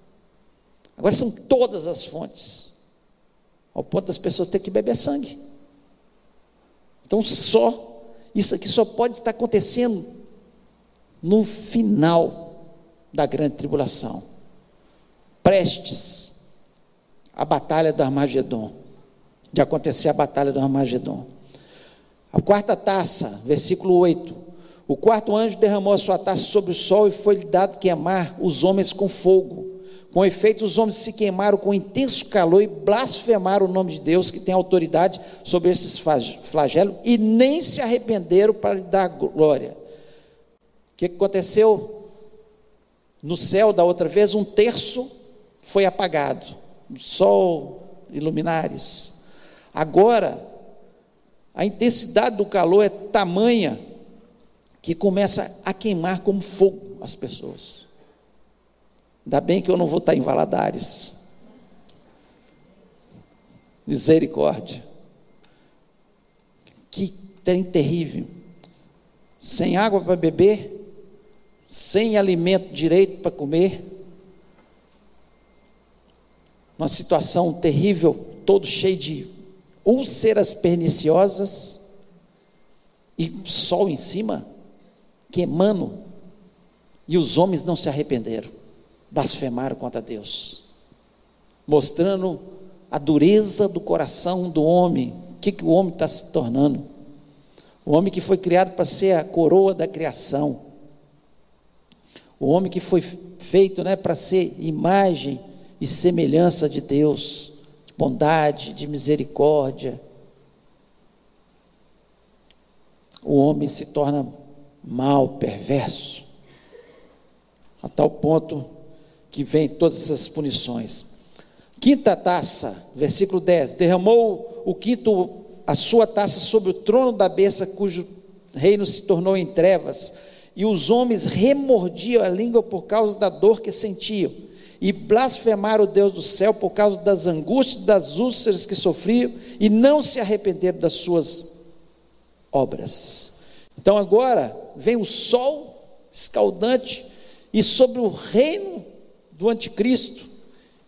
Agora são todas as fontes, ao ponto das pessoas terem que beber sangue. Então, só, isso aqui só pode estar acontecendo no final da grande tribulação, prestes à batalha do Armagedon, de acontecer a batalha do Armagedon. A quarta taça, versículo 8. O quarto anjo derramou a sua taça sobre o sol e foi-lhe dado queimar os homens com fogo. Com efeito, os homens se queimaram com intenso calor e blasfemaram o nome de Deus, que tem autoridade sobre esses flagelos, e nem se arrependeram para lhe dar glória. O que aconteceu no céu da outra vez? Um terço foi apagado, sol, iluminares. Agora, a intensidade do calor é tamanha que começa a queimar como fogo as pessoas. Ainda bem que eu não vou estar em Valadares. Misericórdia. Que trem terrível. Sem água para beber, sem alimento direito para comer. Uma situação terrível, todo cheio de úlceras perniciosas e sol em cima, queimando. E os homens não se arrependeram, blasfemaram contra Deus, mostrando a dureza do coração do homem. O que, que o homem está se tornando? O homem que foi criado para ser a coroa da criação. O homem que foi feito né, para ser imagem e semelhança de Deus, de bondade, de misericórdia. O homem se torna mal, perverso, a tal ponto que vem todas essas punições. Quinta taça, versículo 10: derramou o quinto a sua taça sobre o trono da besta, cujo reino se tornou em trevas, e os homens remordiam a língua por causa da dor que sentiam, e blasfemaram o Deus do céu por causa das angústias, das úlceras que sofriam, e não se arrependeram das suas obras. Então agora vem o sol escaldante, e sobre o reino do anticristo,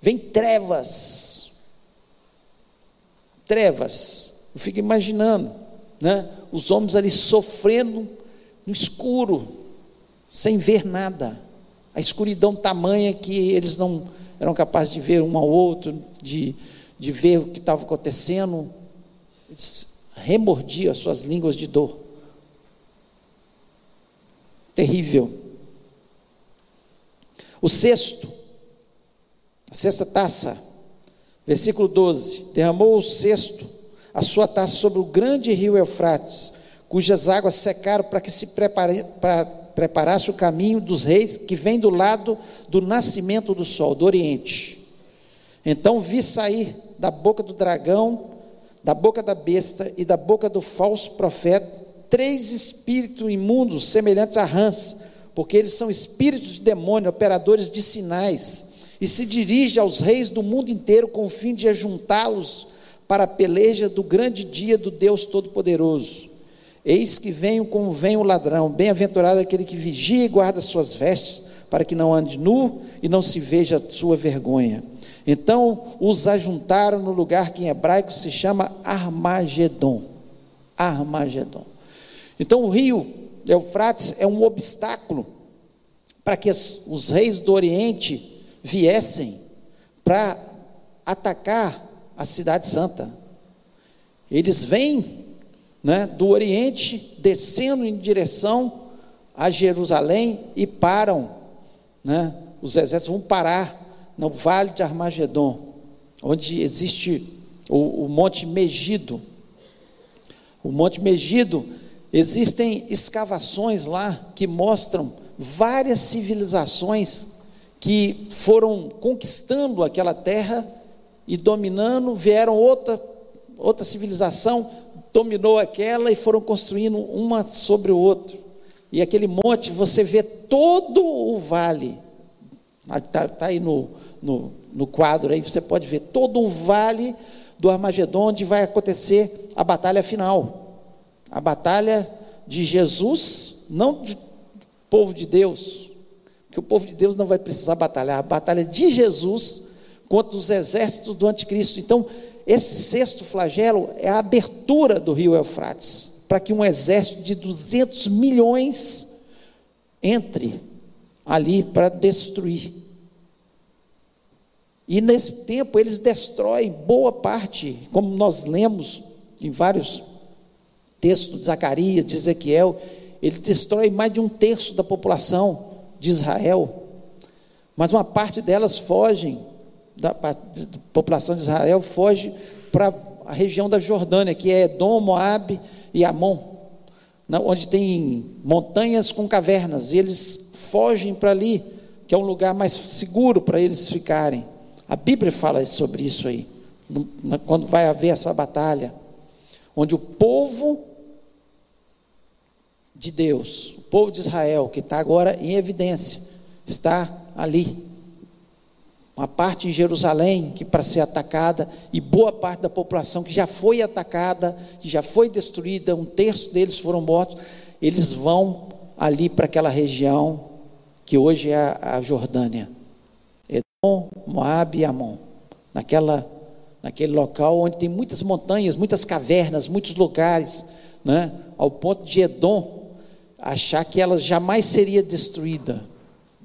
vem trevas. Trevas. Eu fico imaginando, né? Os homens ali sofrendo no escuro, sem ver nada. A escuridão tamanha que eles não eram capazes de ver um ao outro, de, de ver o que estava acontecendo. Eles remordiam as suas línguas de dor. Terrível. O sexto, a sexta taça, versículo 12: derramou o sexto a sua taça sobre o grande rio Eufrates, cujas águas secaram para que se prepare, para, preparasse o caminho dos reis que vem do lado do nascimento do sol, do oriente. Então vi sair da boca do dragão, da boca da besta e da boca do falso profeta três espíritos imundos semelhantes a rãs, porque eles são espíritos de demônio, operadores de sinais e se dirige aos reis do mundo inteiro com o fim de ajuntá-los para a peleja do grande dia do Deus Todo-Poderoso. Eis que venho como vem o ladrão, bem-aventurado aquele que vigia e guarda suas vestes, para que não ande nu e não se veja a sua vergonha. Então os ajuntaram no lugar que em hebraico se chama Armagedon. Armagedon. Então o rio Eufrates é um obstáculo para que os reis do Oriente viessem para atacar a cidade santa. Eles vêm né, do Oriente, descendo em direção a Jerusalém e param. Né, os exércitos vão parar no vale de Armagedon, onde existe o, o Monte Megido. O Monte Megido, existem escavações lá que mostram várias civilizações que foram conquistando aquela terra e dominando, vieram outra, outra civilização, dominou aquela e foram construindo uma sobre o outro. E aquele monte, você vê todo o vale, está tá aí no, no, no quadro aí, você pode ver todo o vale do Armagedon, onde vai acontecer a batalha final. A batalha de Jesus, não do povo de Deus, que o povo de Deus não vai precisar batalhar, a batalha de Jesus contra os exércitos do anticristo. Então, esse sexto flagelo é a abertura do rio Eufrates, para que um exército de 200 milhões entre ali para destruir. E nesse tempo eles destroem boa parte, como nós lemos em vários textos de Zacarias, de Ezequiel, ele destrói mais de um terço da população de Israel, mas uma parte delas fogem, da, da população de Israel foge para a região da Jordânia, que é Edom, Moab e Amon, onde tem montanhas com cavernas, e eles fogem para ali, que é um lugar mais seguro para eles ficarem. A Bíblia fala sobre isso aí, quando vai haver essa batalha, onde o povo de Deus, o povo de Israel, que está agora em evidência, está ali. Uma parte em Jerusalém que para ser atacada, e boa parte da população que já foi atacada, que já foi destruída, um terço deles foram mortos, eles vão ali para aquela região que hoje é a, Jordânia. Edom, Moab e Amon. Naquela, naquele local onde tem muitas montanhas, muitas cavernas, muitos lugares, né? ao ponto de Edom achar que ela jamais seria destruída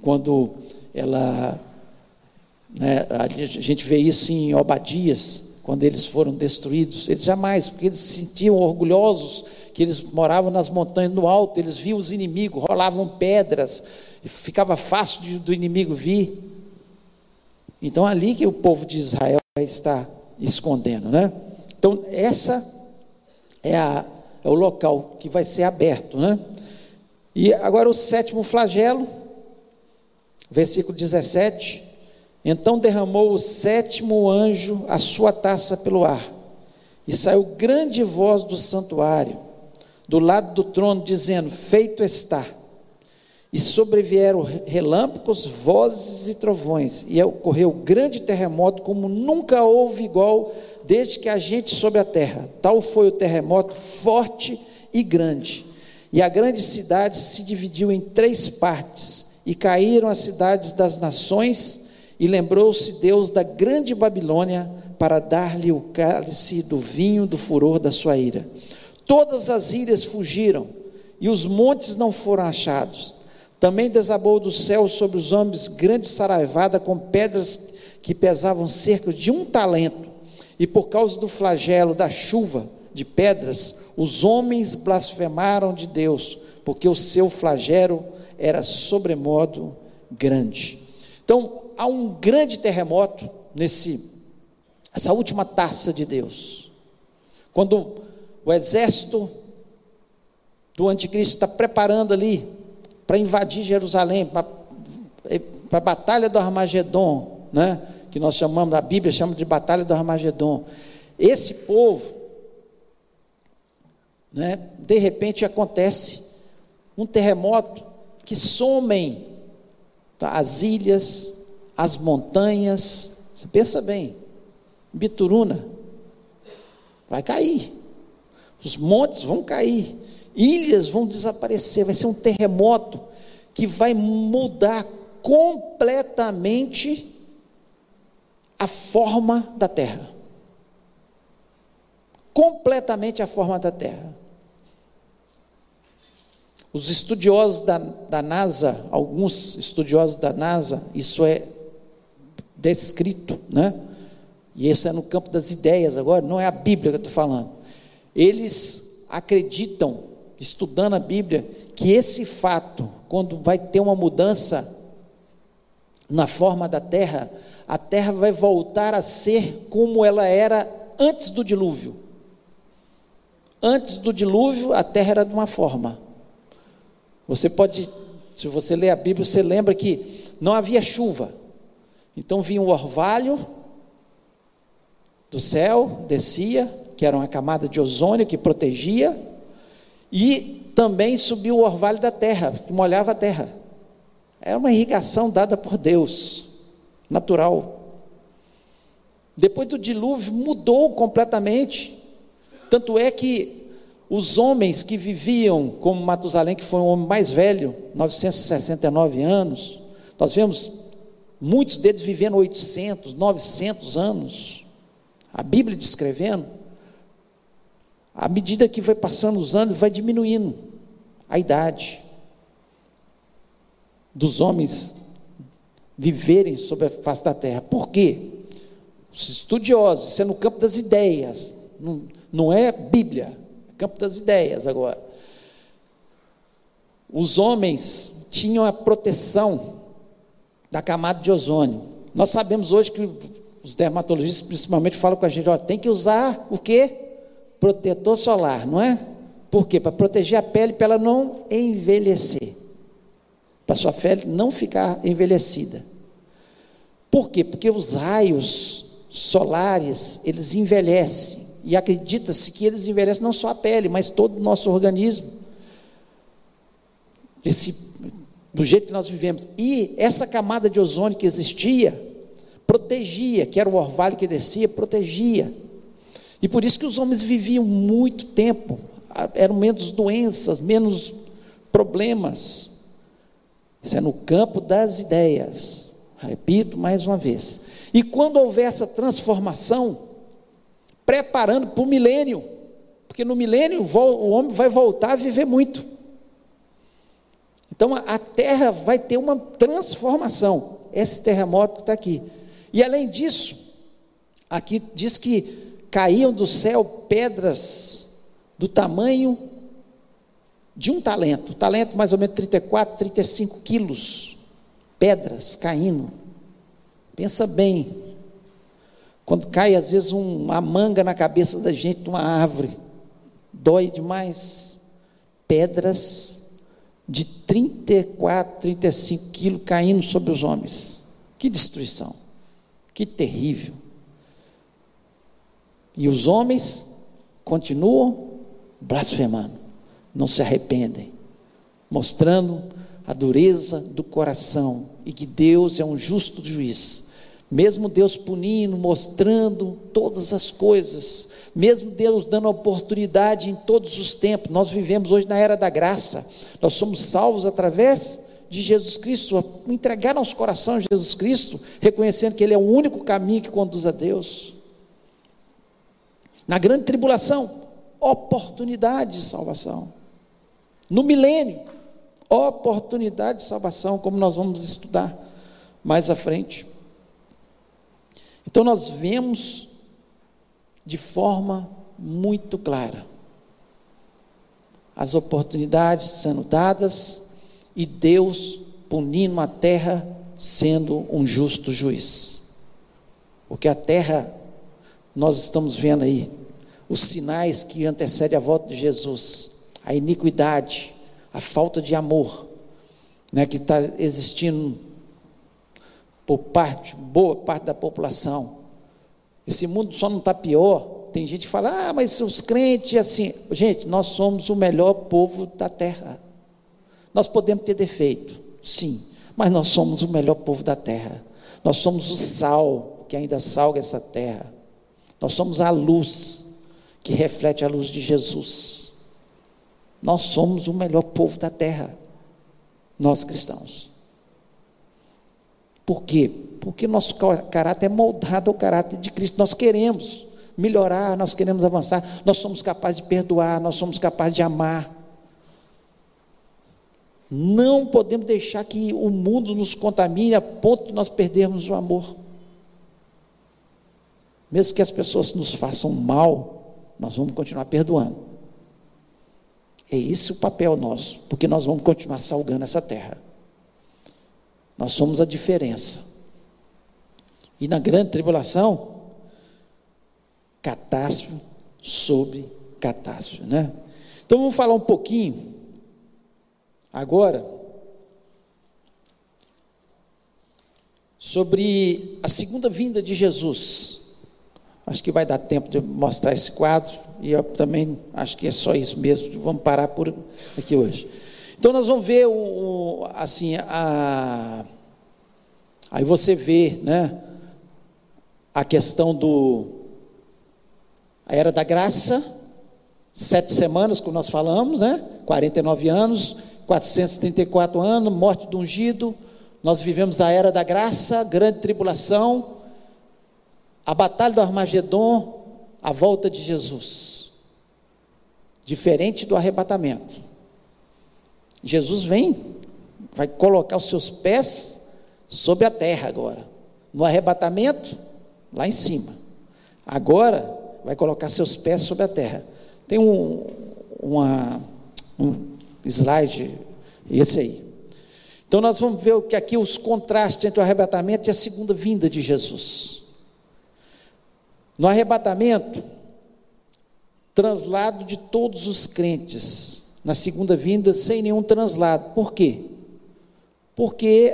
quando ela. Né, a gente vê isso em Obadias, quando eles foram destruídos. Eles jamais, porque eles se sentiam orgulhosos que eles moravam nas montanhas no alto, eles viam os inimigos, rolavam pedras, ficava fácil de, do inimigo vir. Então, ali que o povo de Israel está escondendo, né? Então, essa é, a, é o local que vai ser aberto, né? E agora o sétimo flagelo, versículo 17. Então derramou o sétimo anjo a sua taça pelo ar, e saiu grande voz do santuário, do lado do trono, dizendo: Feito está. E sobrevieram relâmpagos, vozes e trovões, e ocorreu grande terremoto, como nunca houve igual desde que a gente sobre a terra. Tal foi o terremoto forte e grande e a grande cidade se dividiu em três partes, e caíram as cidades das nações, e lembrou-se Deus da grande Babilônia para dar-lhe o cálice do vinho do furor da sua ira. Todas as ilhas fugiram, e os montes não foram achados. Também desabou do céu sobre os homens grande saraivada com pedras que pesavam cerca de um talento, e por causa do flagelo da chuva de pedras, os homens blasfemaram de Deus, porque o seu flagelo era sobremodo grande. Então, há um grande terremoto nesse essa última taça de Deus. Quando o exército do anticristo está preparando ali para invadir Jerusalém, para, a batalha do Armagedon, né? que nós chamamos, a Bíblia chama de batalha do Armagedon. Esse povo né? de repente acontece um terremoto que somem tá? as ilhas, as montanhas. Você pensa bem, Bituruna vai cair, os montes vão cair, ilhas vão desaparecer, vai ser um terremoto que vai mudar completamente a forma da terra. Completamente a forma da terra. Os estudiosos da, da NASA, alguns estudiosos da NASA, isso é descrito, né? E isso é no campo das ideias agora, não é a Bíblia que eu estou falando. Eles acreditam, estudando a Bíblia, que esse fato, quando vai ter uma mudança na forma da terra, a terra vai voltar a ser como ela era antes do dilúvio. Antes do dilúvio, a terra era de uma forma. Você pode, se você ler a Bíblia, você lembra que não havia chuva. Então vinha o orvalho do céu, descia, que era uma camada de ozônio que protegia, e também subiu o orvalho da terra, que molhava a terra. Era uma irrigação dada por Deus, natural. Depois do dilúvio mudou completamente. Tanto é que os homens que viviam como Matusalém, que foi um homem mais velho, 969 anos, nós vemos muitos deles vivendo 800, 900 anos. A Bíblia descrevendo, à medida que vai passando os anos, vai diminuindo a idade dos homens viverem sobre a face da terra. Por quê? Os estudiosos, isso é no campo das ideias, não, não é Bíblia campo das ideias agora. Os homens tinham a proteção da camada de ozônio. Nós sabemos hoje que os dermatologistas principalmente falam com a gente, ó, tem que usar o quê? Protetor solar, não é? Por quê? Para proteger a pele para ela não envelhecer. Para sua pele não ficar envelhecida. Por quê? Porque os raios solares, eles envelhecem. E acredita-se que eles envelhecem não só a pele, mas todo o nosso organismo. Esse, do jeito que nós vivemos. E essa camada de ozônio que existia, protegia, que era o orvalho que descia, protegia. E por isso que os homens viviam muito tempo, eram menos doenças, menos problemas. Isso é no campo das ideias. Repito mais uma vez. E quando houver essa transformação, preparando para o milênio, porque no milênio o homem vai voltar a viver muito. Então a terra vai ter uma transformação. Esse terremoto que está aqui. E além disso, aqui diz que caíam do céu pedras do tamanho de um talento, talento mais ou menos 34, 35 quilos, pedras caindo. Pensa bem, quando cai às vezes uma manga na cabeça da gente uma árvore, dói demais. Pedras de 34, 35 quilos caindo sobre os homens. Que destruição, que terrível. E os homens continuam blasfemando, não se arrependem, mostrando a dureza do coração e que Deus é um justo juiz. Mesmo Deus punindo, mostrando todas as coisas, mesmo Deus dando oportunidade em todos os tempos, nós vivemos hoje na era da graça, nós somos salvos através de Jesus Cristo, entregar nosso coração a Jesus Cristo, reconhecendo que Ele é o único caminho que conduz a Deus. Na grande tribulação, oportunidade de salvação. No milênio, oportunidade de salvação, como nós vamos estudar mais à frente. Então nós vemos de forma muito clara as oportunidades sendo dadas e Deus punindo a terra sendo um justo juiz. Porque a terra, nós estamos vendo aí, os sinais que antecedem a volta de Jesus, a iniquidade, a falta de amor, né, que está existindo por parte, boa parte da população. Esse mundo só não está pior. Tem gente que fala, ah, mas os crentes, assim. Gente, nós somos o melhor povo da terra. Nós podemos ter defeito, sim, mas nós somos o melhor povo da terra. Nós somos o sal que ainda salga essa terra. Nós somos a luz que reflete a luz de Jesus. Nós somos o melhor povo da terra, nós cristãos. Por quê? Porque nosso caráter é moldado ao caráter de Cristo. Nós queremos melhorar, nós queremos avançar, nós somos capazes de perdoar, nós somos capazes de amar. Não podemos deixar que o mundo nos contamine a ponto de nós perdermos o amor. Mesmo que as pessoas nos façam mal, nós vamos continuar perdoando. É esse o papel nosso, porque nós vamos continuar salgando essa terra. Nós somos a diferença. E na grande tribulação, catástrofe sobre catástrofe, né? Então vamos falar um pouquinho agora sobre a segunda vinda de Jesus. Acho que vai dar tempo de mostrar esse quadro, e eu também acho que é só isso mesmo, vamos parar por aqui hoje. Então nós vamos ver o, assim, a, aí você vê, né, a questão do, a era da graça, sete semanas, como nós falamos, né, 49 anos, 434 anos, morte do ungido, nós vivemos a era da graça, grande tribulação, a batalha do Armagedon, a volta de Jesus. Diferente do arrebatamento. Jesus vem, vai colocar os seus pés sobre a terra agora. No arrebatamento, lá em cima. Agora, vai colocar seus pés sobre a terra. Tem um, uma, um slide, esse aí. Então, nós vamos ver que aqui os contrastes entre o arrebatamento e a segunda vinda de Jesus. No arrebatamento, translado de todos os crentes, na segunda vinda, sem nenhum translado. Por quê? Porque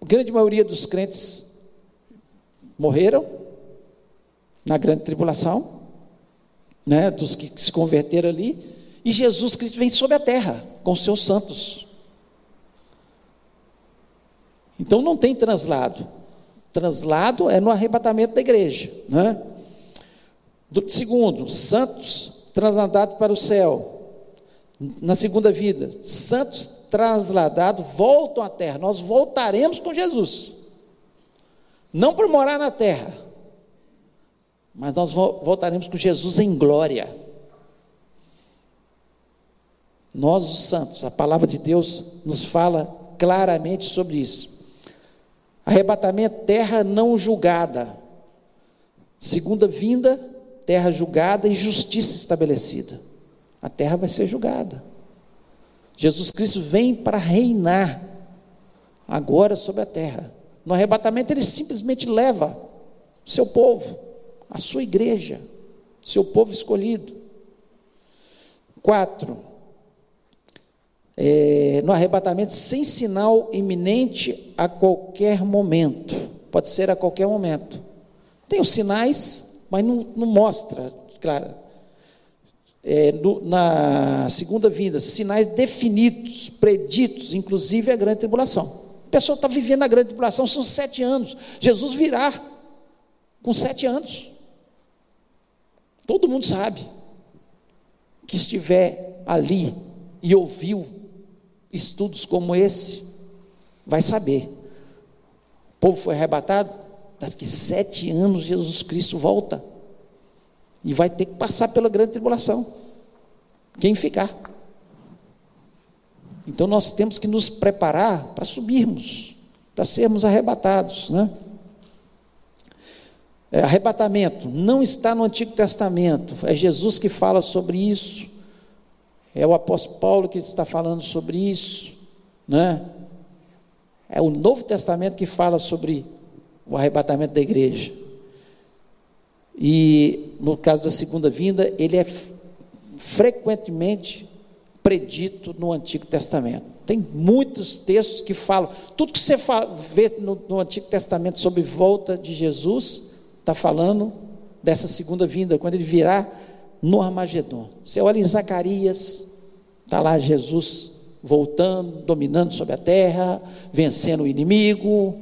a grande maioria dos crentes morreram na grande tribulação, né, dos que se converteram ali, e Jesus Cristo vem sobre a terra com seus santos. Então não tem translado. Translado é no arrebatamento da igreja. Né? Do, segundo, santos transladados para o céu. Na segunda vida, santos transladados voltam à terra. Nós voltaremos com Jesus. Não por morar na terra, mas nós voltaremos com Jesus em glória. Nós, os santos, a palavra de Deus nos fala claramente sobre isso. Arrebatamento, terra não julgada. Segunda vinda, terra julgada e justiça estabelecida. A terra vai ser julgada. Jesus Cristo vem para reinar agora sobre a terra. No arrebatamento, ele simplesmente leva o seu povo, a sua igreja, seu povo escolhido. Quatro, é, no arrebatamento sem sinal iminente a qualquer momento. Pode ser a qualquer momento. Tem os sinais, mas não, não mostra, claro. É, no, na segunda vinda, sinais definidos, preditos, inclusive a grande tribulação. A pessoa está vivendo a grande tribulação, são sete anos. Jesus virá com sete anos. Todo mundo sabe que estiver ali e ouviu estudos como esse, vai saber. O povo foi arrebatado, daqui sete anos Jesus Cristo volta. E vai ter que passar pela grande tribulação. Quem ficar. Então nós temos que nos preparar para subirmos, para sermos arrebatados, né? É, arrebatamento não está no Antigo Testamento, é Jesus que fala sobre isso. É o apóstolo Paulo que está falando sobre isso, né? É o Novo Testamento que fala sobre o arrebatamento da igreja. E no caso da segunda vinda, ele é frequentemente predito no Antigo Testamento. Tem muitos textos que falam, tudo que você vê no, no Antigo Testamento sobre volta de Jesus, está falando dessa segunda vinda, quando ele virá no Armagedon. Você olha em Zacarias, está lá Jesus voltando, dominando sobre a terra, vencendo o inimigo.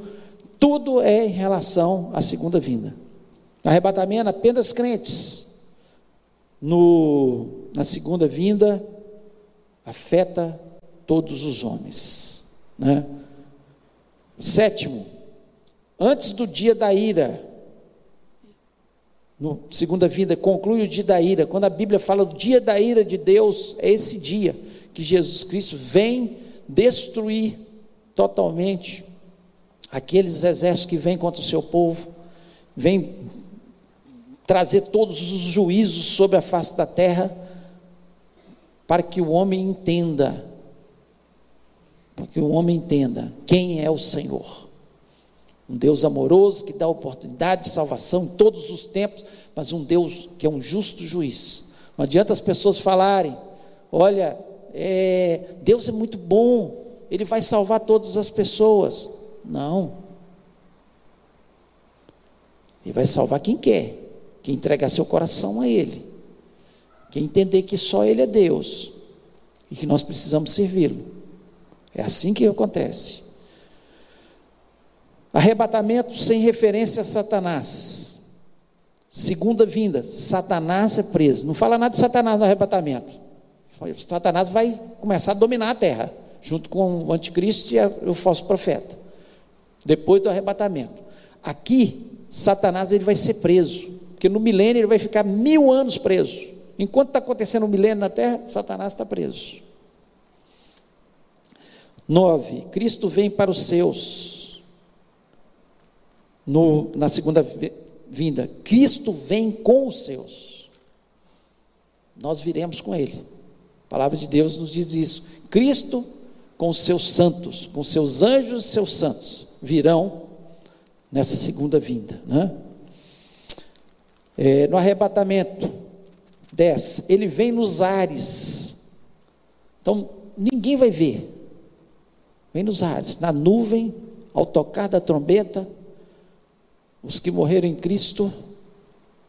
Tudo é em relação à segunda vinda. Arrebatamento apenas crentes. No, na segunda vinda, afeta todos os homens. Né? Sétimo, antes do dia da ira, no segunda vinda, conclui o dia da ira. Quando a Bíblia fala do dia da ira de Deus, é esse dia que Jesus Cristo vem destruir totalmente aqueles exércitos que vêm contra o seu povo, vem trazer todos os juízos sobre a face da terra, para que o homem entenda, para que o homem entenda quem é o Senhor. Um Deus amoroso que dá oportunidade de salvação em todos os tempos, mas um Deus que é um justo juiz. Não adianta as pessoas falarem: olha, é, Deus é muito bom, Ele vai salvar todas as pessoas. Não. Ele vai salvar quem quer, quem entregar seu coração a Ele, quem entender que só Ele é Deus e que nós precisamos servi-lo. É assim que acontece. Arrebatamento sem referência a Satanás. Segunda vinda, Satanás é preso. Não fala nada de Satanás no arrebatamento. Satanás vai começar a dominar a terra, junto com o anticristo e o falso profeta. Depois do arrebatamento. Aqui, Satanás ele vai ser preso. Porque no milênio ele vai ficar mil anos preso. Enquanto está acontecendo o milênio na terra, Satanás está preso. Nove, Cristo vem para os seus no, na segunda vinda. Cristo vem com os seus. Nós viremos com Ele. A palavra de Deus nos diz isso. Cristo com os seus santos, com seus anjos e seus santos, virão nessa segunda vinda. Né? É, no arrebatamento, 10, ele vem nos ares. Então, ninguém vai ver. Vem nos ares, na nuvem, ao tocar da trombeta, Os que morreram em Cristo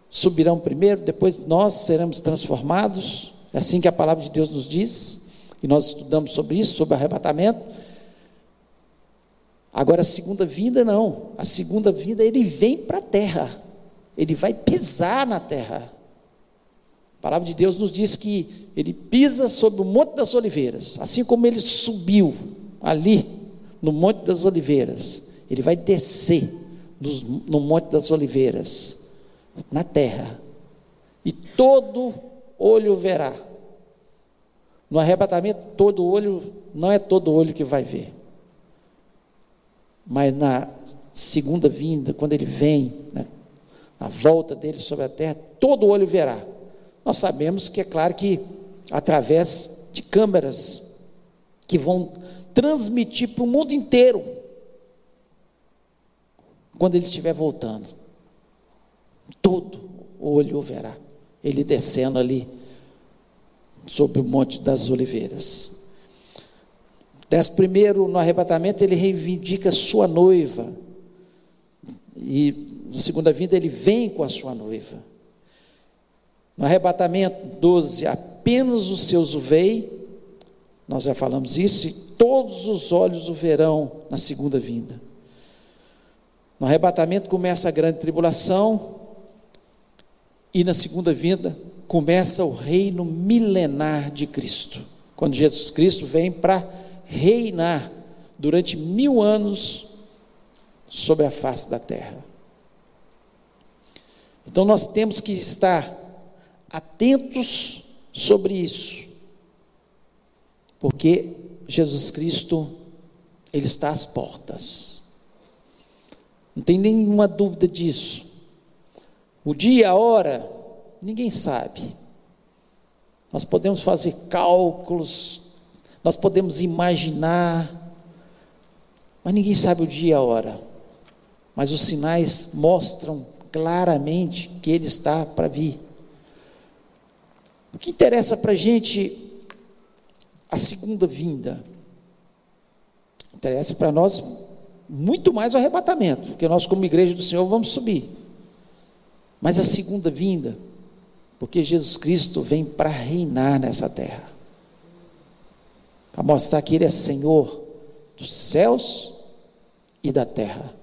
subirão primeiro, depois nós seremos transformados. É assim que a palavra de Deus nos diz, e nós estudamos sobre isso, sobre arrebatamento. Agora, a segunda vinda, não. A segunda vinda, ele vem para a terra, ele vai pisar na terra. A palavra de Deus nos diz que ele pisa sobre o Monte das Oliveiras, assim como ele subiu ali no Monte das Oliveiras, ele vai descer no Monte das Oliveiras, na terra, e todo olho verá. No arrebatamento, todo olho, não é todo olho que vai ver, mas na segunda vinda, quando ele vem, né, a volta dele sobre a terra, todo olho verá. Nós sabemos que é claro que através de câmeras que vão transmitir para o mundo inteiro quando ele estiver voltando. Todo olho verá. Ele descendo ali sobre o Monte das Oliveiras. Desce primeiro no arrebatamento, ele reivindica sua noiva. E na segunda vinda, ele vem com a sua noiva. No arrebatamento 12, apenas os seus o veem, nós já falamos isso, e todos os olhos o verão na segunda vinda. No arrebatamento começa a grande tribulação, e na segunda vinda começa o reino milenar de Cristo, quando Jesus Cristo vem para reinar durante mil anos sobre a face da terra. Então nós temos que estar atentos sobre isso, porque Jesus Cristo, Ele está às portas. Não tem nenhuma dúvida disso. O dia, a hora, ninguém sabe. Nós podemos fazer cálculos, nós podemos imaginar, mas ninguém sabe o dia e a hora. Mas os sinais mostram claramente que ele está para vir. O que interessa para a gente a segunda vinda? Interessa para nós muito mais o arrebatamento, porque nós, como igreja do Senhor, vamos subir. Mas a segunda vinda, porque Jesus Cristo vem para reinar nessa terra, para mostrar que Ele é Senhor dos céus e da terra,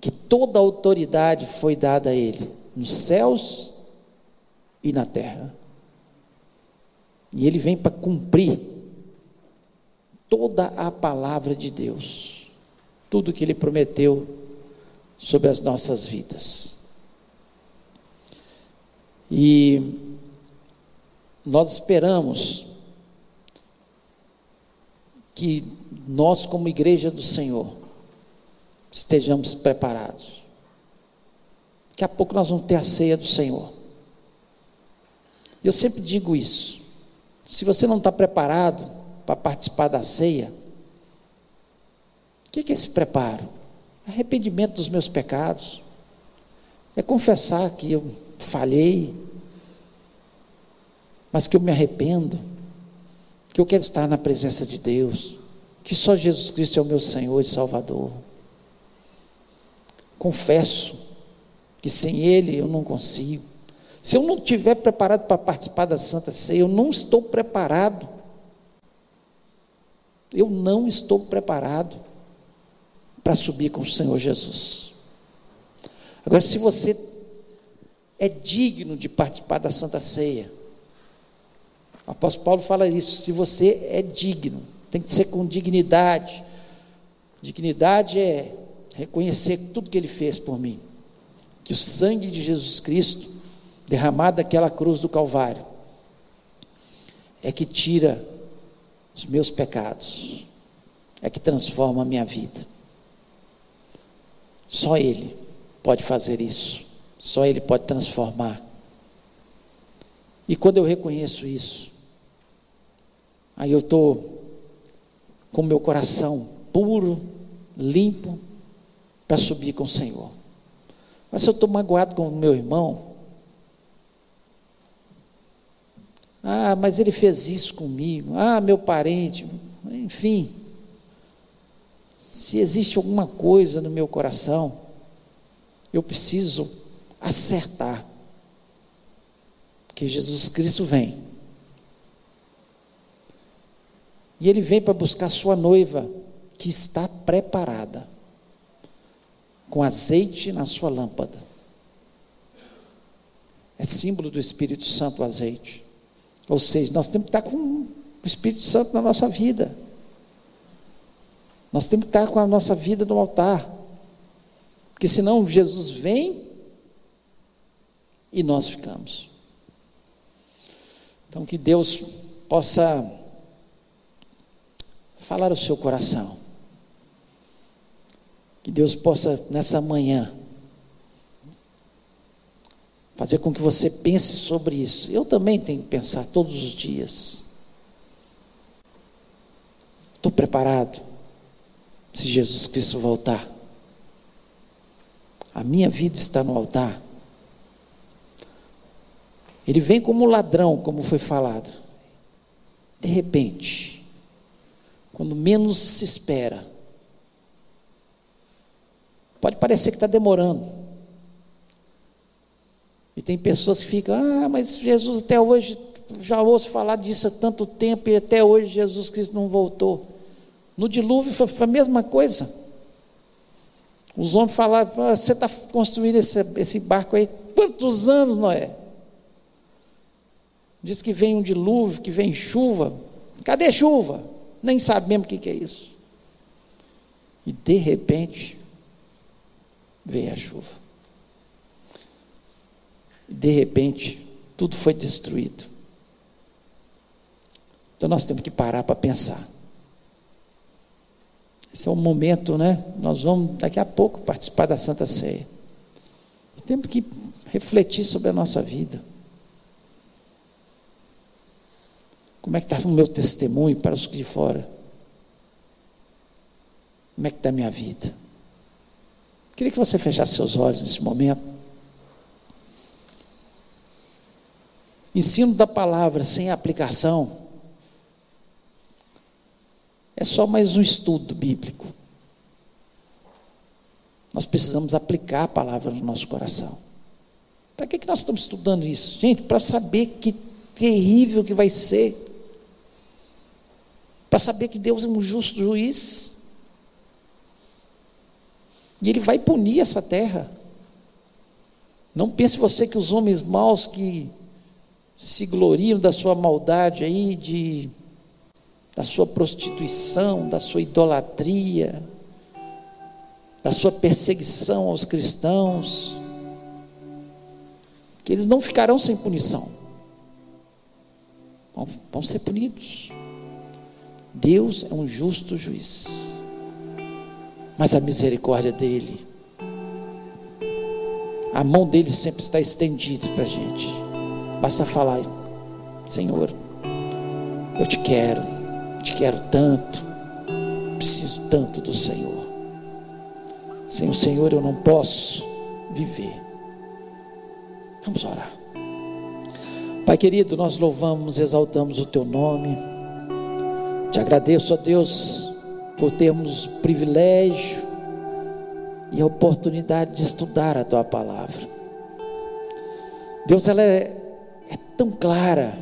que toda a autoridade foi dada a Ele, nos céus e na terra. E Ele vem para cumprir toda a palavra de Deus tudo que Ele prometeu sobre as nossas vidas. E nós esperamos que nós, como igreja do Senhor, estejamos preparados. Daqui a pouco nós vamos ter a ceia do Senhor. Eu sempre digo isso. Se você não está preparado para participar da ceia, o que é esse preparo? Arrependimento dos meus pecados. É confessar que eu falhei, mas que eu me arrependo, que eu quero estar na presença de Deus, que só Jesus Cristo é o meu Senhor e Salvador. Confesso que sem Ele eu não consigo. Se eu não estiver preparado para participar da Santa Ceia, eu não estou preparado. Eu não estou preparado para subir com o Senhor Jesus. Agora, se você é digno de participar da Santa Ceia, o apóstolo Paulo fala isso, se você é digno, tem que ser com dignidade. Dignidade é reconhecer tudo que ele fez por mim. Que o sangue de Jesus Cristo, derramado daquela cruz do Calvário, é que tira os meus pecados, é que transforma a minha vida. Só Ele pode fazer isso. Só Ele pode transformar. E quando eu reconheço isso, aí eu estou com meu coração puro, limpo, para subir com o Senhor. Mas se eu estou magoado com o meu irmão, ah, mas ele fez isso comigo, ah, meu parente, enfim, se existe alguma coisa no meu coração eu preciso acertar. Porque Jesus Cristo vem. E ele vem para buscar sua noiva, que está preparada, com azeite na sua lâmpada. É símbolo do Espírito Santo o azeite. Ou seja, nós temos que estar com o Espírito Santo na nossa vida. Nós temos que estar com a nossa vida no altar. Porque senão Jesus vem e nós ficamos. Então que Deus possa falar o seu coração. Que Deus possa nessa manhã fazer com que você pense sobre isso. Eu também tenho que pensar todos os dias. Estou preparado se Jesus Cristo voltar. A minha vida está no altar. Ele vem como ladrão, como foi falado. De repente, quando menos se espera. Pode parecer que está demorando. E tem pessoas que ficam, ah, mas Jesus até hoje, já ouço falar disso há tanto tempo e até hoje Jesus Cristo não voltou. No dilúvio foi a mesma coisa. Os homens falavam, ah, você está construindo esse, esse barco aí, quantos anos, Noé? Diz que vem um dilúvio, que vem chuva. Cadê chuva? Nem sabemos o que, que é isso. E de repente, veio a chuva. De repente, tudo foi destruído. Então nós temos que parar para pensar. Esse é o momento, né? Nós vamos daqui a pouco participar da Santa Ceia. Temos que refletir sobre a nossa vida. Como é que está o meu testemunho para os de fora? Como é que está a minha vida? Queria que você fechasse seus olhos nesse momento. Ensino da palavra sem aplicação é só mais um estudo bíblico. Nós precisamos aplicar a palavra no nosso coração. Para que, que nós estamos estudando isso? Gente, para saber que terrível que vai ser para saber que Deus é um justo juiz. E Ele vai punir essa terra. Não pense você que os homens maus que se gloriam da sua maldade aí, de, da sua prostituição, da sua idolatria, da sua perseguição aos cristãos, que eles não ficarão sem punição, vão, vão ser punidos. Deus é um justo juiz, mas a misericórdia dele, a mão dele sempre está estendida para a gente. Basta falar, Senhor, eu te quero, te quero tanto, preciso tanto do Senhor. Sem o Senhor eu não posso viver. Vamos orar. Pai querido, nós louvamos, exaltamos o teu nome. Te agradeço, ó Deus, por termos o privilégio e a oportunidade de estudar a tua palavra. Deus, ela é, é tão clara,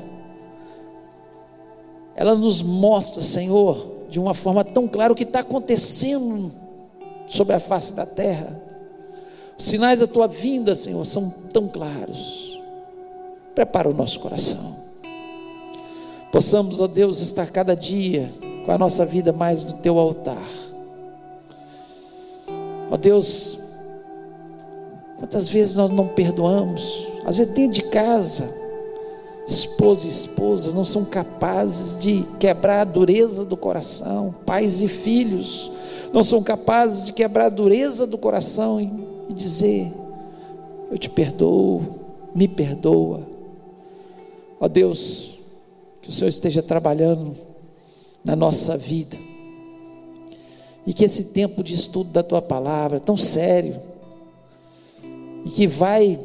ela nos mostra, Senhor, de uma forma tão clara o que está acontecendo sobre a face da terra. Os sinais da tua vinda, Senhor, são tão claros. Prepara o nosso coração. Possamos, ó Deus, estar cada dia com a nossa vida mais no teu altar. Ó Deus, quantas vezes nós não perdoamos, às vezes dentro de casa, esposa e esposa não são capazes de quebrar a dureza do coração, pais e filhos não são capazes de quebrar a dureza do coração e, e dizer: Eu te perdoo, me perdoa. Ó Deus, que o Senhor esteja trabalhando na nossa vida. E que esse tempo de estudo da tua palavra, tão sério, e que vai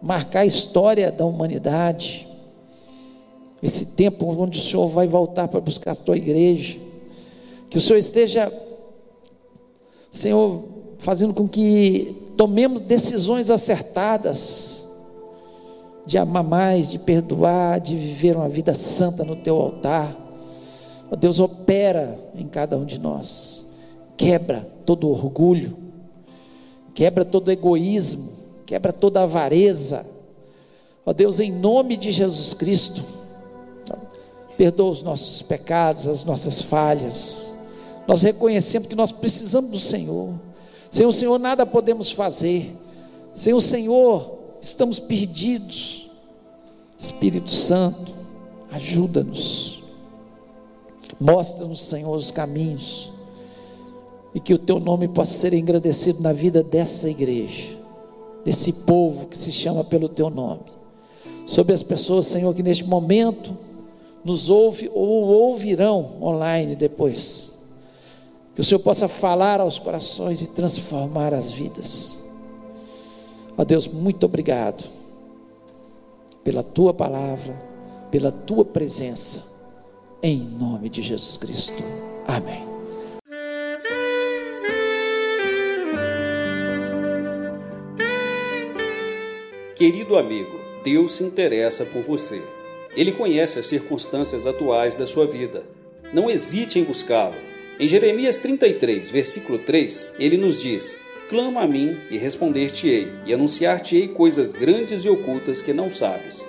marcar a história da humanidade, esse tempo onde o Senhor vai voltar para buscar a tua igreja, que o Senhor esteja, Senhor, fazendo com que tomemos decisões acertadas de amar mais, de perdoar, de viver uma vida santa no teu altar. Ó Deus, opera em cada um de nós, quebra todo orgulho, quebra todo egoísmo, quebra toda avareza. Ó Deus, em nome de Jesus Cristo, perdoa os nossos pecados, as nossas falhas. Nós reconhecemos que nós precisamos do Senhor. Sem o Senhor nada podemos fazer. Sem o Senhor estamos perdidos. Espírito Santo, ajuda-nos. Mostra-nos, Senhor, os caminhos. E que o teu nome possa ser engrandecido na vida dessa igreja, desse povo que se chama pelo teu nome. Sobre as pessoas, Senhor, que neste momento nos ouve ou ouvirão online depois. Que o Senhor possa falar aos corações e transformar as vidas. Ó Deus, muito obrigado pela tua palavra, pela tua presença, em nome de Jesus Cristo. Amém. Querido amigo, Deus se interessa por você. Ele conhece as circunstâncias atuais da sua vida. Não hesite em buscá-lo. Em Jeremias 33, versículo 3, ele nos diz: Clama a mim e responder-te-ei, e anunciar-te-ei coisas grandes e ocultas que não sabes.